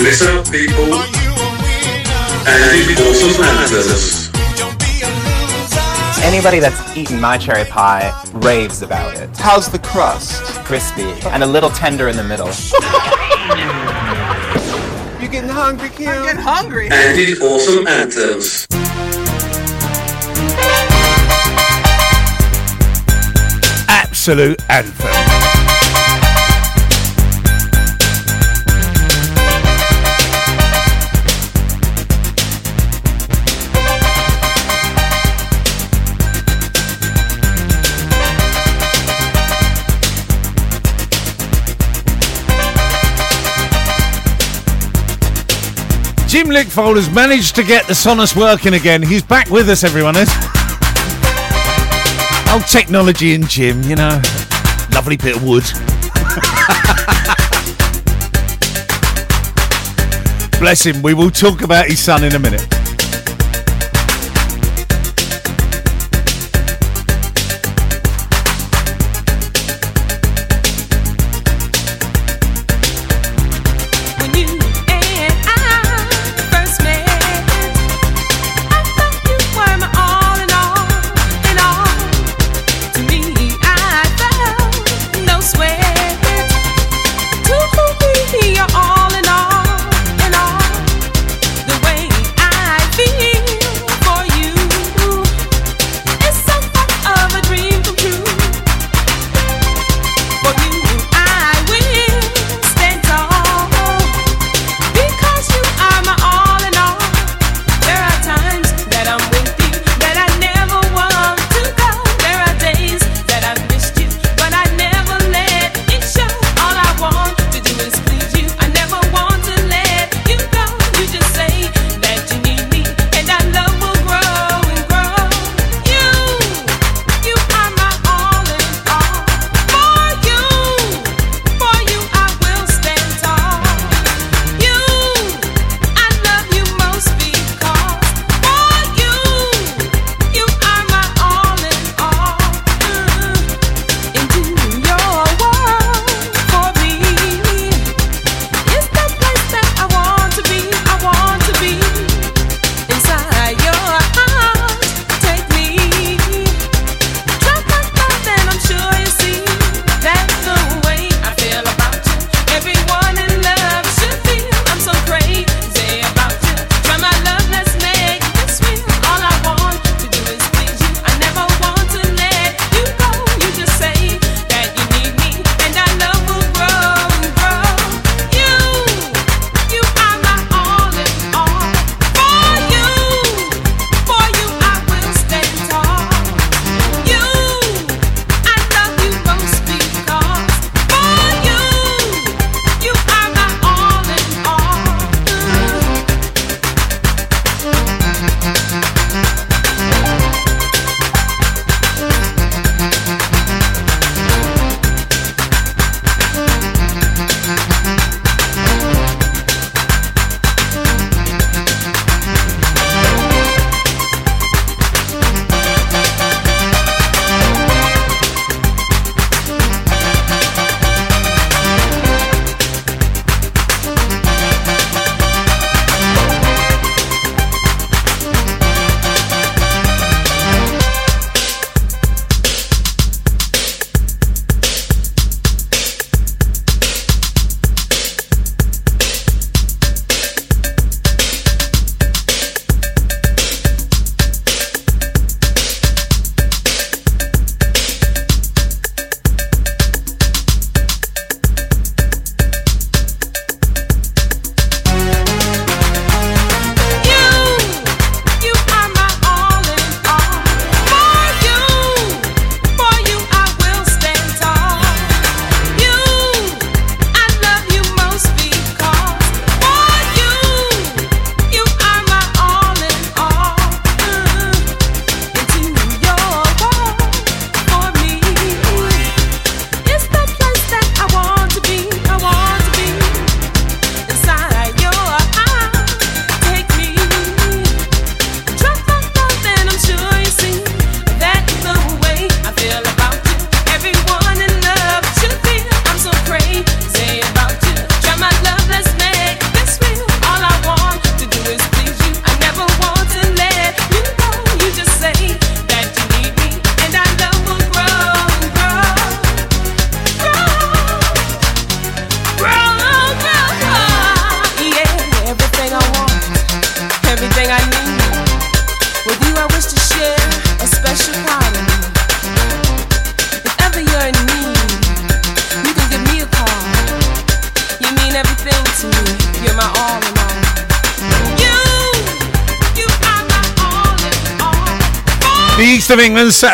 E: Listen up, people. Andy's awesome anthems.
S: Anybody that's eaten my cherry pie raves about it. How's the crust? Crispy and a little tender in the middle.
T: You getting hungry, Kim? I'm getting hungry.
E: And Andy's awesome anthems.
J: Absolute anthem.
L: Jim Lickfold has managed to get the Sonos working again. He's back with us, everyone is. Old technology and Jim, you know. Lovely bit of wood. Bless him, we will talk about his son in a minute.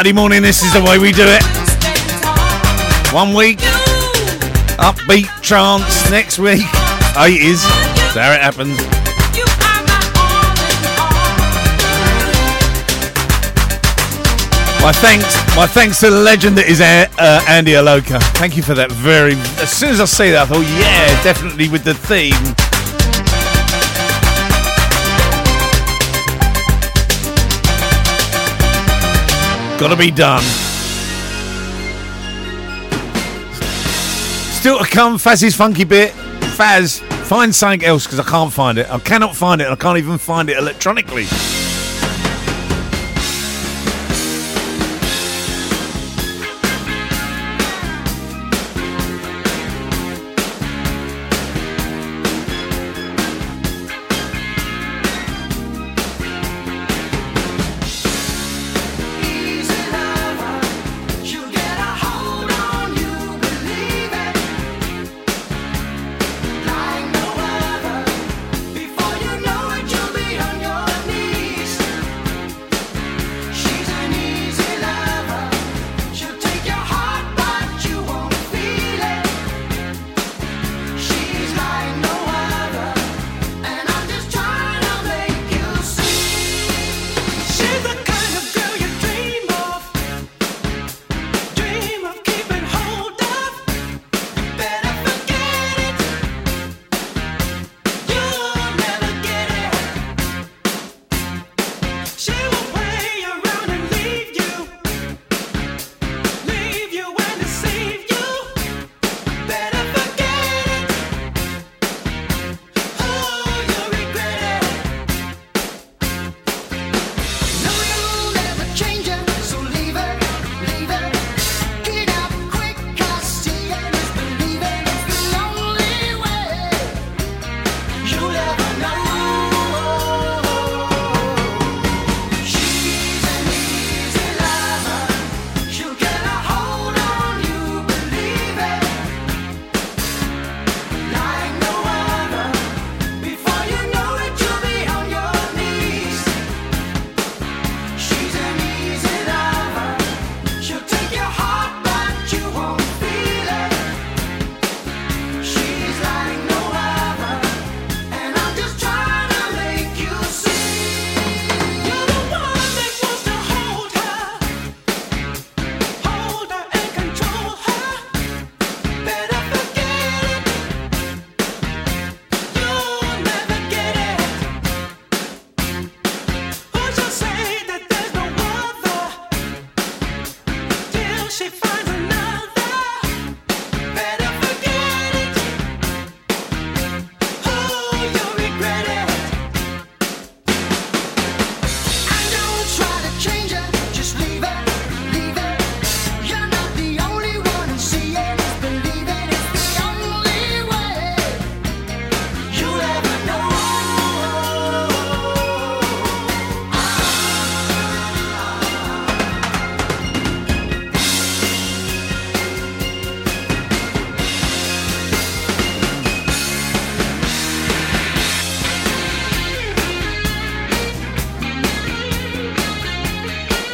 L: Saturday morning, this is the way we do it. One week, upbeat trance, next week, 80s. There it happens.
R: My thanks, my thanks to the legend that is a- uh, Andy Aloka. Thank you for that very. As soon as I see that, I thought, yeah, definitely with the theme. Gotta be done. Still to come, Faz's funky bit. Faz, find something else because I can't find it. I cannot find it. I can't even find it electronically.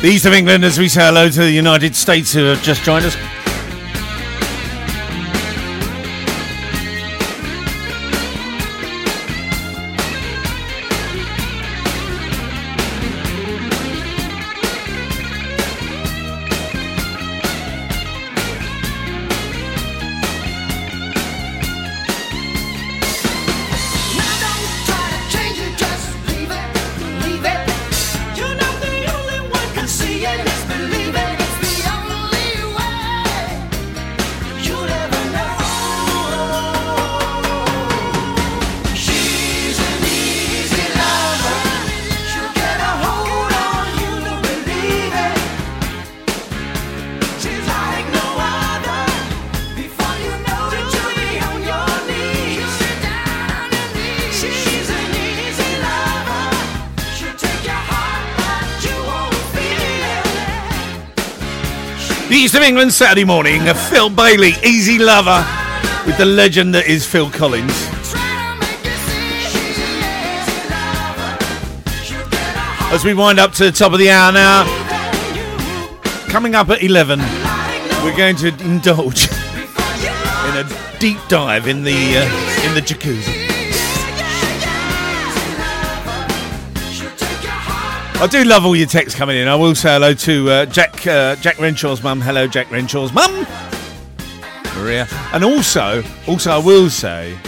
R: East of England, as we say hello to the United States who have just joined us. East of England Saturday morning, Phil Bailey, Easy Lover, with the legend that is Phil Collins. As we wind up to the top of the hour now, coming up at 11, we're going to indulge in a deep dive in the uh, in the jacuzzi.
U: I do love all your texts coming in. I will say hello to uh, Jack uh, Jack Renshaw's mum. Hello, Jack Renshaw's mum, Maria. And also, also I will say,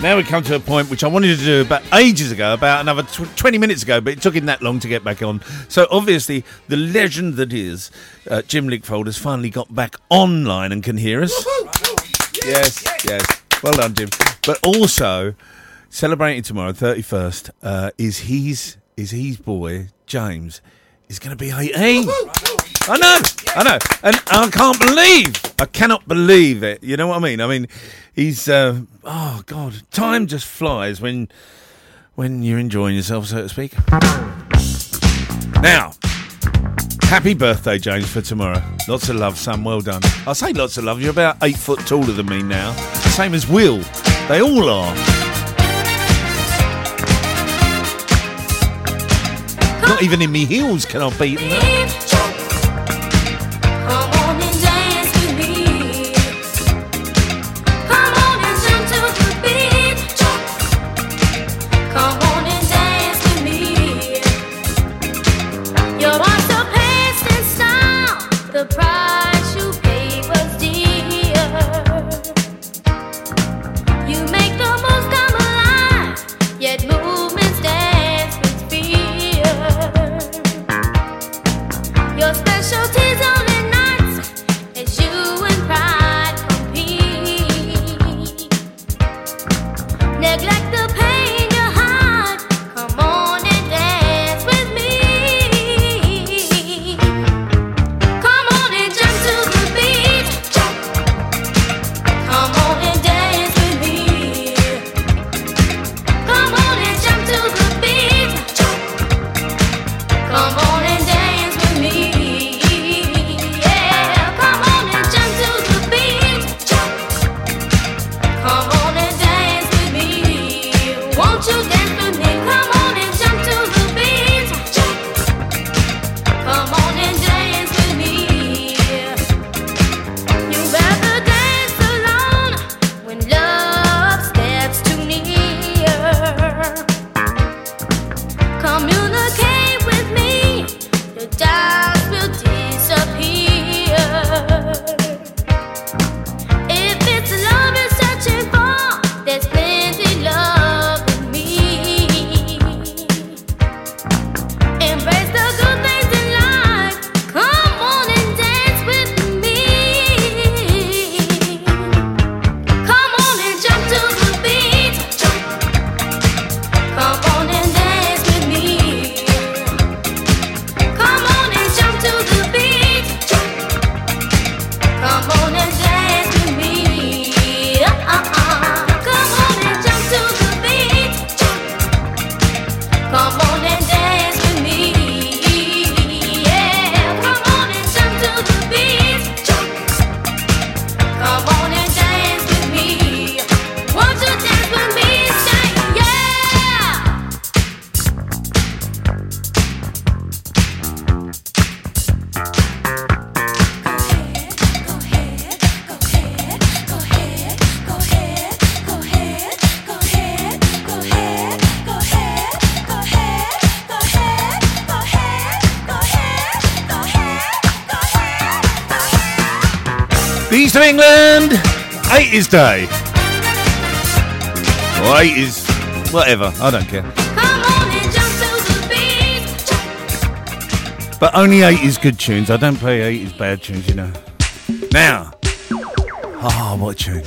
U: now we come to a point which I wanted to do about ages ago, about another tw- 20 minutes ago, but it took him that long to get back on. So obviously, the legend that is uh, Jim Lickfold has finally got back online and can hear us. Yes, yes. Well done, Jim. But also, celebrating tomorrow, 31st, uh, is his is his boy, James, is going to be 18. I know, I know. And I can't believe, I cannot believe it. You know what I mean? I mean, he's, uh, oh, God, time just flies when, when you're enjoying yourself, so to speak. Now, happy birthday, James, for tomorrow. Lots of love, son. Well done. I say lots of love. You're about eight foot taller than me now. Same as Will. They all are. Not even in me heels can I beat. 80s Day. Or 80s, whatever, I don't care.
J: Come on and jump to the beat.
U: But only 80s good tunes. I don't play 80s bad tunes, you know. Now, ah, what tune?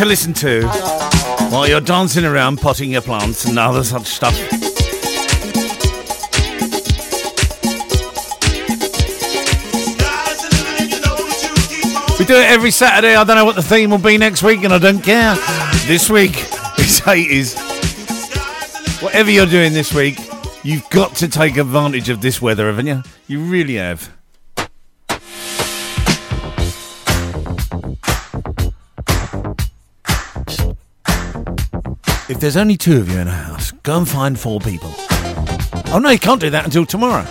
V: To
J: listen to while you're dancing around potting your plants and other such stuff. We do it every Saturday. I don't know what the theme will be next week, and I don't care. This week is 80s. Whatever you're doing this week, you've got to take advantage of this weather, haven't you? You really have. There's only two of you in a house, go and find four people. Oh no, you can't do that until tomorrow.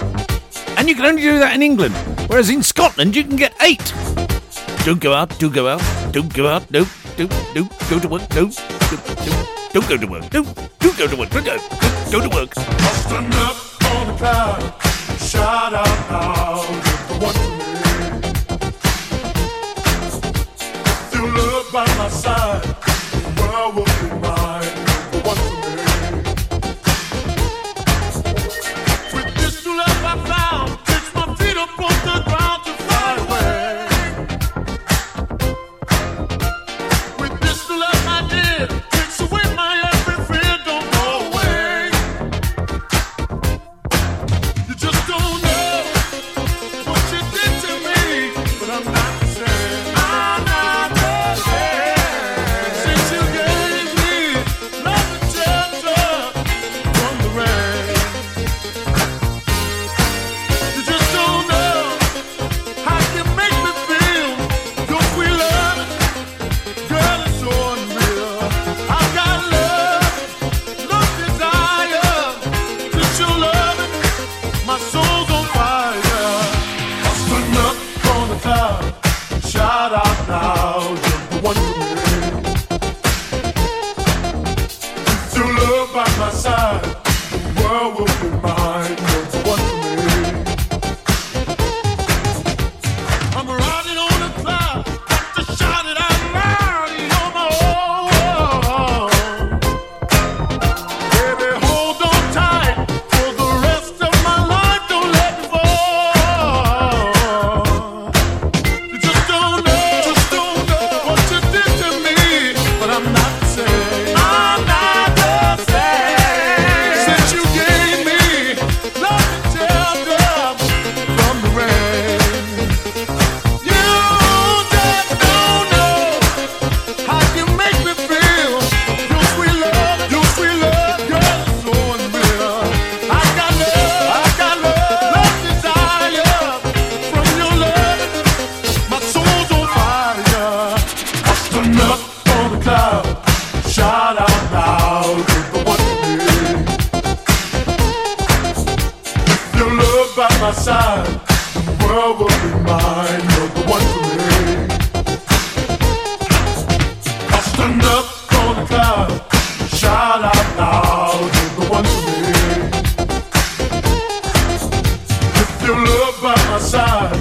J: And you can only do that in England. Whereas in Scotland, you can get eight. Don't go out, don't go out, don't go out, no, don't, go to work, no, don't, don't, don't go to work, no, don't go to work, don't go, don't go to work.
P: Stand up on the cloud, shout out loud. Still love by my side, the world will be mine, shout out loud, love by my side, world be mine. You're the one for me. I stand up on the cloud, shout out loud, you're the one for me. Love by my side,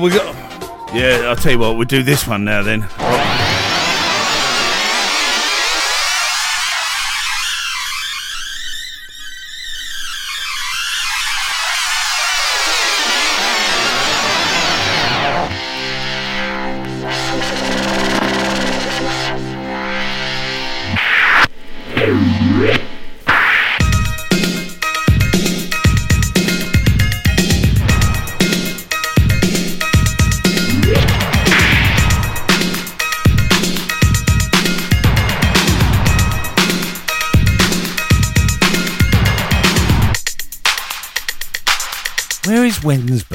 L: We got. Yeah, I'll tell you what, we'll do this one now then.
J: Wednesday.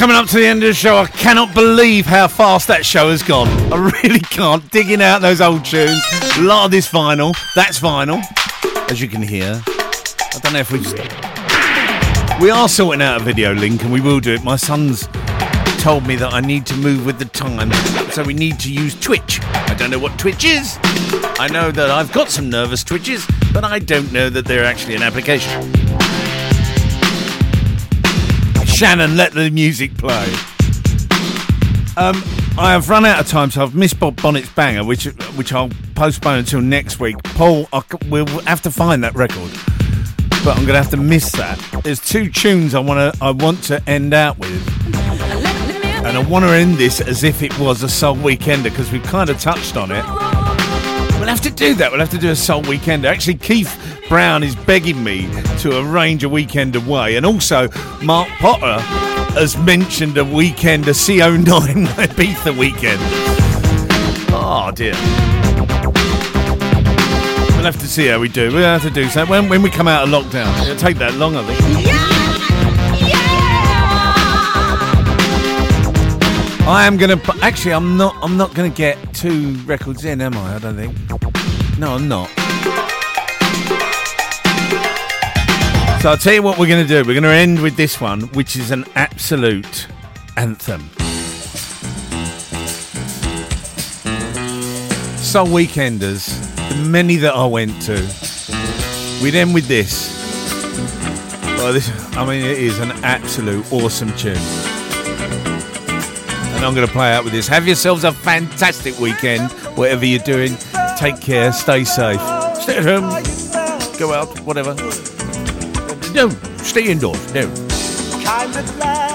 J: Coming up to the end of the show. I cannot believe how fast that show has gone. I really can't. Digging out those old tunes. A lot of this vinyl. That's vinyl, as you can hear. I don't know if we've. We are sorting out a video link, and we will do it. My son's told me that I need to move with the time, so we need to use Twitch. I don't know what Twitch is. I know that I've got some nervous twitches, but I don't know that they're actually an application. Shannon, let the music play. Um, I have run out of time, so I've missed Bob Bonnet's banger, which which I'll postpone until next week. Paul, I we'll have to find that record, but I'm going to have to miss that. There's two tunes I want to I want to end out with, and I want to end this as if it was a Soul Weekender because we've kind of touched on it. We'll have to do that. We'll have to do a Soul Weekender. Actually, Keith Brown is begging me to arrange a weekend away, and also Mark Potter has mentioned a weekend, a CO9 Ibiza weekend. Oh dear. We'll have to see how we do. We'll have to do so when, when we come out of lockdown. It'll take that long, I think. Yeah! I am gonna. Actually, I'm not. I'm not gonna get two records in, am I? I don't think. No, I'm not. So I'll tell you what we're going to do. We're going to end with this one, which is an absolute anthem. Soul Weekenders, the many that I went to. We'd end with this. Well, this, I mean, it is an absolute awesome tune. And I'm going to play out with this. Have yourselves a fantastic weekend, whatever you're doing. Take care, stay safe. Stay at home, go out, whatever. No, stay indoors. No.
N: kind that lasts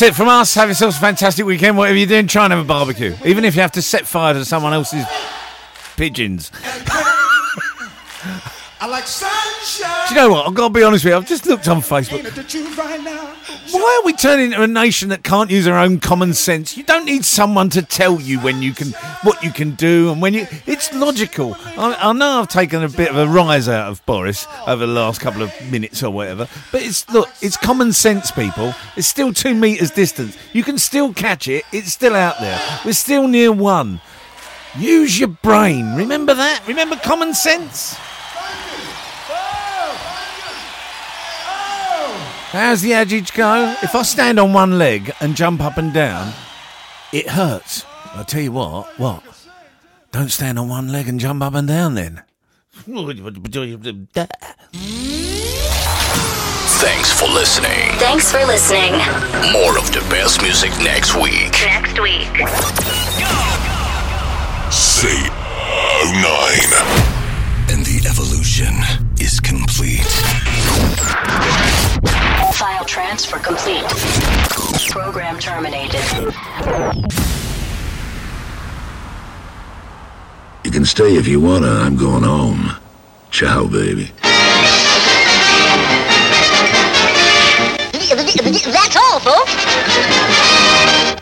J: That's it from us. Have yourselves a fantastic weekend. Whatever you're doing, try and have a barbecue. Even if you have to set fire to someone else's pigeons.
P: I like sunshine.
J: Do you know what? I've got to be honest with you. I've just looked on Facebook.
P: Ain't it the truth right now?
J: Why are we turning into a nation that can't use our own common sense? You don't need someone to tell you when you can, what you can do, and when you. Logical. I, I know I've taken a bit of a rise out of Boris over the last couple of minutes or whatever, but it's look, it's common sense, people. It's still two meters distance. You can still catch it. It's still out there. We're still near one. Use your brain. Remember that. Remember common sense. How's the adage go? If I stand on one leg and jump up and down, it hurts. I'll tell you what, what? Don't stand on one leg and jump up and down then.
D: Thanks for listening.
A: Thanks for listening.
D: More of the best music next week.
A: Next week.
D: Say 09. And the evolution is complete.
A: File transfer complete. Program terminated.
W: You can stay if you wanna. I'm going home. Ciao, baby.
X: That's all, folks.